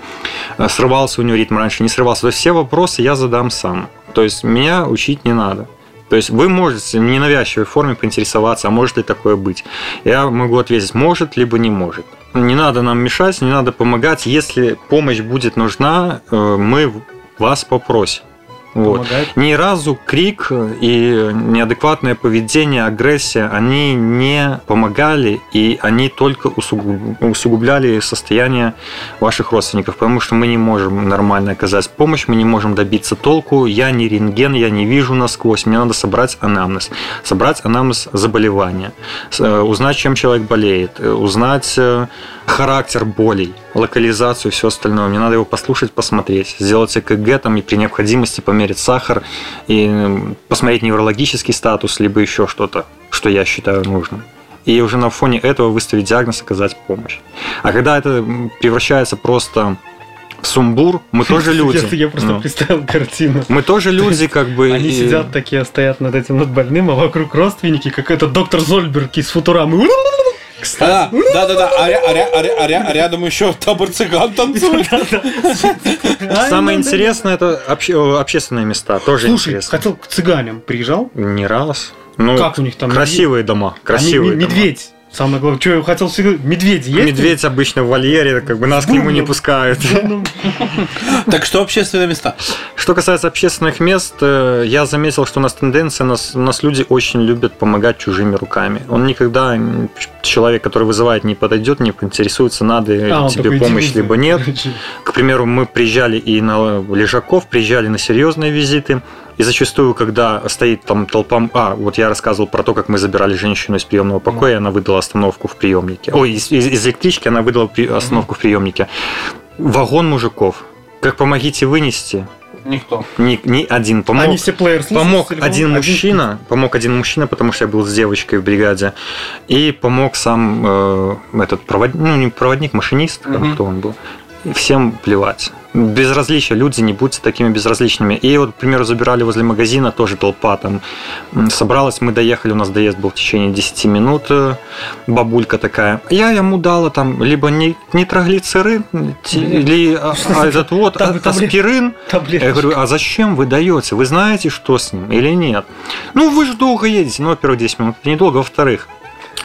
Э, Срывался у него ритм раньше, не срывался. То есть все вопросы я задам сам. То есть меня учить не надо. То есть вы можете в ненавязчивой форме поинтересоваться, а может ли такое быть. Я могу ответить, может, либо не может. Не надо нам мешать, не надо помогать. Если помощь будет нужна, э, мы вас попросим. Вот. Помогает. Ни разу крик и неадекватное поведение, агрессия, они не помогали, и они только усугуб- усугубляли состояние ваших родственников, потому что мы не можем нормально оказать помощь, мы не можем добиться толку. Я не рентген, я не вижу насквозь, мне надо собрать анамнез. Собрать анамнез заболевания, э, узнать, чем человек болеет, э, узнать э, характер болей, локализацию и все остальное. Мне надо его послушать, посмотреть, сделать ЭКГ там, и при необходимости померить сахар и посмотреть неврологический статус, либо еще что-то, что я считаю нужным. И уже на фоне этого выставить диагноз, оказать помощь. А когда это превращается просто в сумбур, мы тоже <laughs> люди. Я, я просто Ну. представил картину. Мы тоже люди, как бы. Они и- сидят такие, стоят над этим, над больным, а вокруг родственники, как этот доктор Зольберг из Футурамы. Да, да, да, да. А, а а а а рядом еще табор цыган танцует. Самое интересное это обще- общественные места. Тоже Слушай, интересно. хотел к цыганям, приезжал? Не раз. Ну, Как у них там? Красивые дома. Красивые. Медведь. Самое главное, что я хотел всегда... Медведи есть? Медведь обычно в вольере, как бы нас к нему не бубном. пускают. Ну, <laughs> Так что общественные места? Что касается общественных мест, э, я заметил, что у нас тенденция, нас, у нас люди очень любят помогать чужими руками. Он никогда, человек, который вызывает, не подойдет, не поинтересуется, надо а, тебе помощь, либо нет. <laughs> К примеру, мы приезжали и на лежаков, приезжали на серьезные визиты. И зачастую, когда стоит там толпа... А, вот я рассказывал про то, как мы забирали женщину из приемного покоя, она выдала остановку в приемнике. Ой, из, из- из электрички она выдала при- остановку в приемнике. Вагон мужиков. Как помогите вынести? Никто. Ни, ни один помог. Они все плеер Помог телефона? один мужчина, помог один мужчина, потому что я был с девочкой в бригаде, и помог сам э, этот проводник, ну не проводник, машинист, Мгм. кто он был. Всем плевать. Безразличие, люди, не будьте такими безразличными. И вот, к примеру, забирали возле магазина, тоже толпа там собралась, мы доехали, у нас доезд был в течение 10 минут, э, бабулька такая. Я ему дала там либо не, нитроглицерин, или а, <laughs> а этот вот таблет- аспирин, я говорю, а зачем вы даете? Вы знаете, что с ним или нет? Ну, вы же долго едете. Ну, во-первых, 10 минут. Недолго. Во-вторых,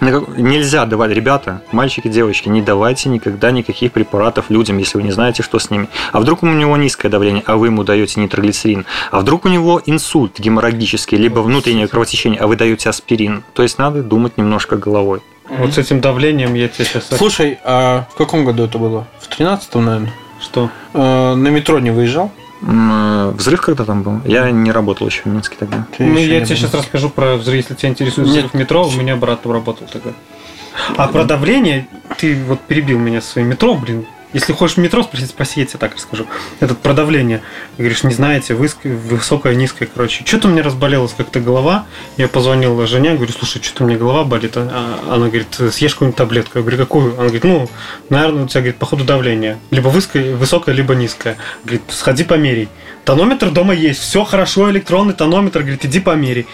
нельзя давать, ребята, мальчики, девочки, не давайте никогда никаких препаратов людям, если вы не знаете, что с ними. А вдруг у него низкое давление, а вы ему даете нитроглицерин? А вдруг у него инсульт геморрагический, либо внутреннее кровотечение, а вы даете аспирин? То есть надо думать немножко головой. Вот с этим давлением я тебе сейчас... Слушай, а в каком году это было? В 13-м, наверное. Что? Э, На метро не выезжал? Взрыв когда там был? Я не работал еще в Минске тогда. Ты Ну, я тебе был. сейчас расскажу про взрыв, если тебя интересует Нет. взрыв метро. У меня брат работал тогда. А про давление, ты вот перебил меня своим метро, блин. Если хочешь в метро спросить, спроси, я тебе так расскажу. Этот про давление. Говоришь, не знаете, высокое, низкое, короче. Что-то меня разболелась как-то голова. Я позвонил жене, говорю, слушай, что-то меня голова болит. А Она говорит, съешь какую-нибудь таблетку. Я говорю, какую? Она говорит, ну, наверное, у тебя, говорит, походу давление. Либо высокое, либо низкое. Говорит, сходи померяй. Тонометр дома есть, все хорошо, электронный тонометр, говорит, иди померяй.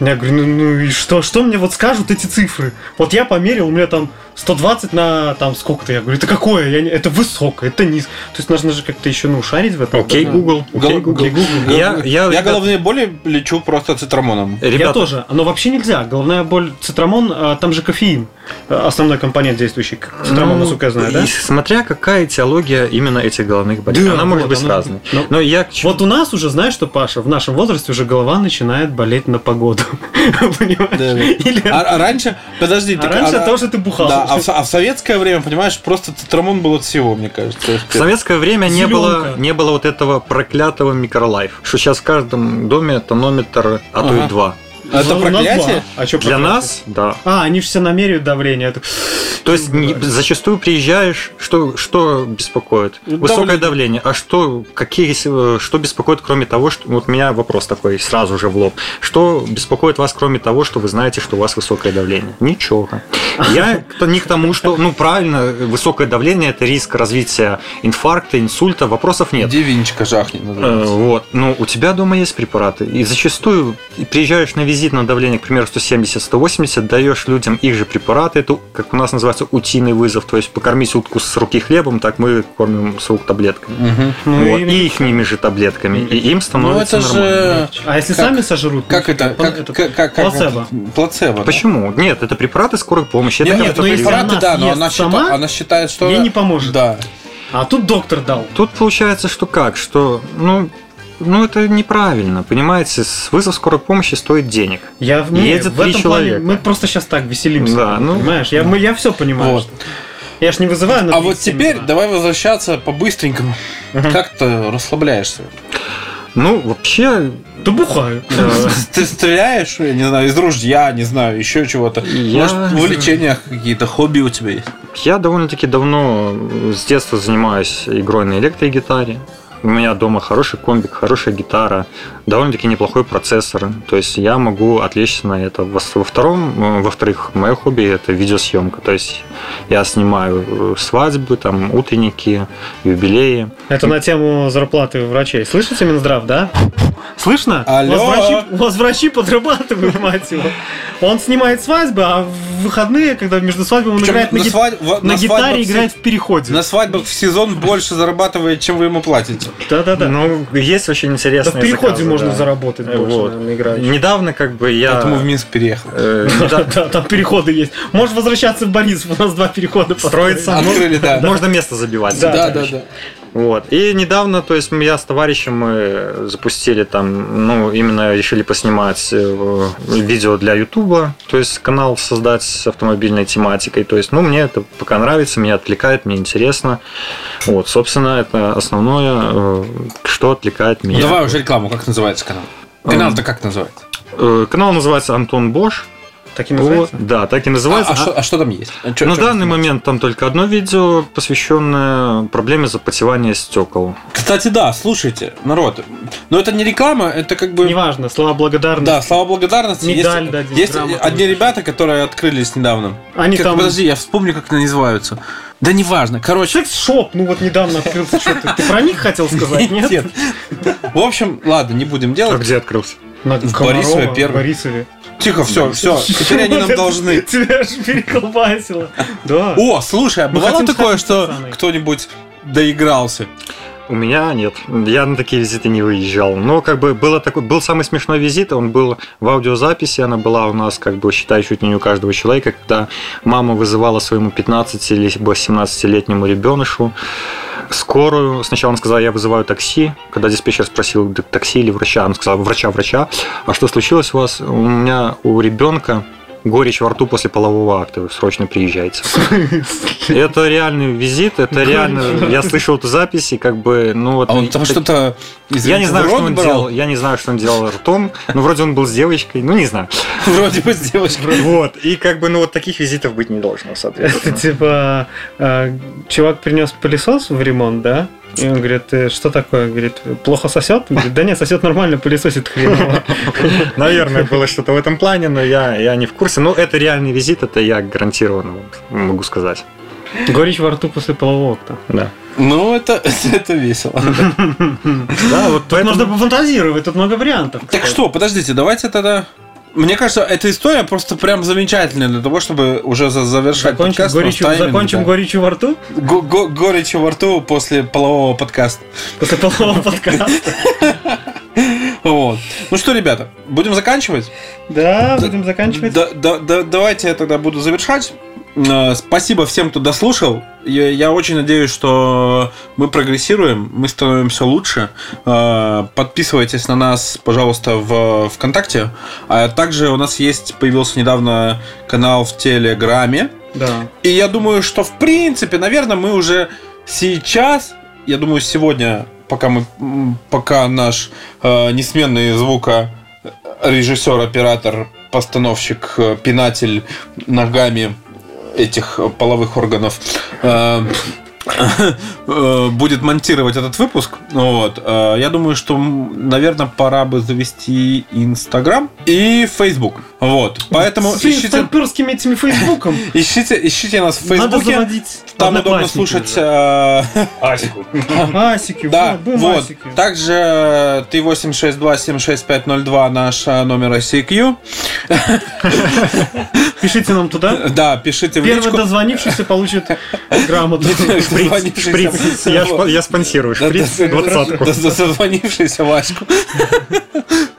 Я говорю, ну, ну и что, что мне вот скажут эти цифры? Вот я померил, у меня там 120 на там сколько-то. Я говорю, это какое? Я не, это высокое, это низ. То есть нужно же как-то еще ну шарить в этом. Окей, да? Google. Окей, Гол- Google. Google. Я, я, Я ребят, головные боли лечу просто цитрамоном. Я ребята, тоже. Но вообще нельзя. Головная боль цитрамон, а, там же кофеин. а, Основной компонент действующий. Цитрамон, ну, насколько я знаю, да? и Смотря какая теология именно этих головных болей. Да, она может вот, быть она- разной. ну, Но я Вот у нас уже, знаешь что, Паша, в нашем возрасте уже голова начинает болеть на погоду. <laughs> Понимаешь? Или... А, а раньше, подожди, А так, раньше а- тоже ты бухал. Да, а в, а в советское время, понимаешь, просто цитрамон был от всего, мне кажется. В советское время не было, не было вот этого проклятого микролайф, что сейчас в каждом доме тонометр, а то Ага. и два. Это Ну, у нас проклятие? А что Для нас, да. А, они же все намеряют давление. Это- То есть не- зачастую приезжаешь, что, что беспокоит? Высокое давление. А что, какие, э, что беспокоит, кроме того, что... Вот у меня вопрос такой сразу же в лоб. Что беспокоит вас, кроме того, что вы знаете, что у вас высокое давление? Ничего. Я к- не к тому, что, ну, правильно, высокое давление – это риск развития инфаркта, инсульта, вопросов нет. Где винчика жахнет, Э. Вот. Ну, у тебя дома есть препараты. И зачастую приезжаешь на визит на давление, к примеру, 170-180, даешь людям их же препараты. Это, как у нас называется, утиный вызов. То есть покормить утку с руки хлебом, так мы кормим сук таблетками. Мгм. Ну, Вот. и- И их же таблетками. И им Ну, становится это нормально. же... А если Как- сами сожрут? Как ну, это? Как, этот- как, как, как плацебо. это? Плацебо. да? Почему? Нет, это препараты скорой помощи. Это Нет, не нет, ну препараты, она да, но она, сама, считает, она считает, что... ей не поможет. Да. А тут доктор дал. Тут получается, что как? Что, ну, ну, это неправильно, понимаете? С- Вызов скорой помощи стоит денег. Я в, не, Едет в три этом плане человека. мы просто сейчас так веселимся. Да, ну- понимаешь? Я, мы, я все понимаю. Вот. что- Я ж не вызываю на А вот 37 теперь утра. давай возвращаться по-быстренькому. Как ты расслабляешься? Ну, вообще, Да бухаю. <laughs> э, Ты стреляешь, я не знаю, из ружья, не знаю, еще чего-то. Я- Может, в увлечениях какие-то хобби у тебя есть? Я довольно-таки давно с детства занимаюсь игрой на электрогитаре. У меня дома хороший комбик, хорошая гитара, довольно-таки неплохой процессор. То есть я могу отвлечься на это. Во втором, во-вторых, мое хобби это видеосъемка. То есть я снимаю э, свадьбы, там утренники, юбилеи. Это на тему зарплаты врачей. Слышите, Минздрав, да? Слышно? Алло. У вас, врачи, у вас врачи подрабатывают, мать его. Он снимает свадьбы, а в выходные, когда между свадьбами он Причем играет на, на свадь- на на гитаре, свадьбах играет в переходе. На свадьбах в сезон больше зарабатывает, чем вы ему платите. Да-да-да. Ну, есть очень Да интересные в переходе заказы, можно да. заработать больше, Вот. наверное. Недавно как бы я... Поэтому в Минск переехал. э, <laughs> Да, да, там переходы есть. Можешь возвращаться в Борисов, у нас два перехода Строится. Открыли, да. Можно место забивать. Да, Да, да, да. Вот. И недавно, то есть я с товарищем мы запустили там, ну, именно решили поснимать э, видео для Ютуба, то есть канал создать с автомобильной тематикой. То есть, ну, мне это пока нравится, меня отвлекает, мне интересно. Вот, собственно, это основное, э, что отвлекает меня. Ну, давай уже рекламу, как называется канал? Канал-то как называется? Э, Канал называется Антон Бош. Так и называется? Вот, да, так и А, называется. а что, а что там есть? А чё- На чё данный момент там только одно видео, посвященное проблеме запотевания стекол. Кстати, да, слушайте, народ. Но это не реклама, это как бы... Неважно, слова благодарности. Да, слова благодарности. Медаль, есть, да, 10 есть грамотов. одни ребята, которые открылись недавно. Они Как- там... Подожди, я вспомню, как они называются. Да неважно. Короче, Секс-шоп, ну вот недавно открылся. Что ты? Ты про них хотел сказать, <laughs> нет? нет. В общем, ладно, не будем А делать. где открылся? На В Комарова, Борисове первый. Борисове. Тихо, все, все. Теперь они нам <laughs> должны. Тебя же переколбасило. Да. О, слушай, а бывало такое, что кто-нибудь доигрался? У меня нет. Я на такие визиты не выезжал. Но как бы было такой, был самый смешной визит, он был в аудиозаписи, она была у нас, как бы, считай, чуть ли не у каждого человека, когда мама вызывала своему 15 либо 17-летнему ребенышу скорую. Сначала она сказала, я вызываю такси. Когда диспетчер спросил, «Так такси или врача, она сказала, врача, врача. А что случилось у вас? У меня у ребенка горечь во рту после полового акта, вы срочно приезжайте. <laughs> Это реальный визит, это реально... Я слышал эту запись, и как бы, ну вот... А он там что-то... Я не знаю, что он делал. Я не знаю, что он делал ртом. Ну, вроде он был с девочкой. Ну, не знаю. <laughs> Вроде бы с девочкой. Вот. И как бы, ну, вот таких визитов быть не должно, Это соответственно. типа э, чувак принес пылесос в ремонт, да? И он говорит, «Э, что такое? Говорит, плохо сосет? Говорит, да нет, сосет нормально, пылесосит хреново. <laughs> Наверное, было что-то в этом плане, но я, я не в курсе. Но это реальный визит, это я гарантированно могу сказать. Горечь во рту после полового акта. Да. Ну, это, <laughs> это весело. Да, вот Тут можно пофантазировать, тут много вариантов. Так что, подождите, давайте тогда... Мне кажется, эта история просто прям замечательная для того, чтобы уже за- завершать Закончим, подкаст. горечью, именно, закончим да. горечью во рту Го- го- горечью во рту после полового подкаста. после полового подкаста. <laughs> <laughs> Вот. Ну что, ребята, будем заканчивать? Да, будем заканчивать. Да- да- да- давайте я тогда буду завершать. Э, Спасибо всем, кто дослушал. Я, я очень надеюсь, что мы прогрессируем, мы становимся лучше. Э, Подписывайтесь на нас, пожалуйста, в ВКонтакте. А также у нас есть, появился недавно канал в Телеграме. Да. И я думаю, что в принципе, наверное, мы уже сейчас, я думаю, сегодня, пока мы, пока наш э, несменный звука режиссер, оператор, постановщик, э, пинатель ногами этих половых органов э, будет монтировать этот выпуск. Вот. Э, Я думаю, что, наверное, пора бы завести Инстаграм и Фейсбук. Вот. Поэтому С ищите, сталперскими этими фейсбуком. <laughs> ищите, ищите нас в Надо Фейсбуке. заводить Там удобно слушать. э, <laughs> Асику. Асики, Да, вот, вот. бумасики. Также T862-76502 наш э, номер ICQ. <laughs> Пишите нам туда. <laughs> Да, пишите в Первый дозвонившийся получит грамоту. <laughs> Дозвонившийся- Я, спонсирую шприц двадцатку. Дозвонившийся Ваську. <laughs>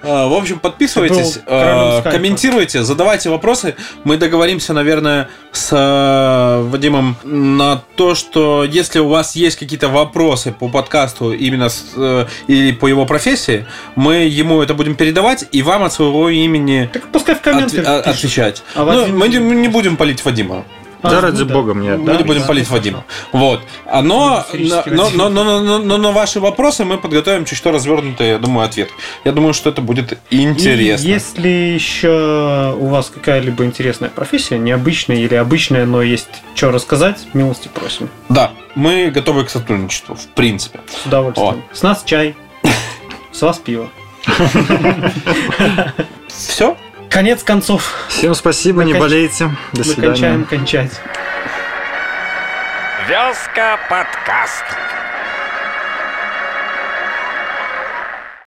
А, В общем, подписывайтесь, скайпа. комментируйте, задавайте вопросы. Мы договоримся, наверное, с э, Вадимом на то, что если у вас есть какие-то вопросы по подкасту именно с, э, или по его профессии, мы ему это будем передавать и вам от своего имени Так пускай в от- а- пишут. отвечать. А Ну, мы не- мы не будем палить Вадима. А, Да, ну ради бога, мне. Мы да. не будем палить Вадима. Вот. А но, Ну, но, но, но, но, но- но на ваши вопросы мы подготовим чуть что развернутый, я думаю, ответ. Я думаю, что это будет интересно. И если еще у вас какая-либо интересная профессия, необычная или обычная, но есть что рассказать, милости просим. Да, мы готовы к сотрудничеству, в принципе. С удовольствием. С нас чай. С вас пиво. <laughs> Все? Конец концов. Всем спасибо, Мы не конч- болейте. До Мы свидания. кончаем кончать. Вязка подкаст.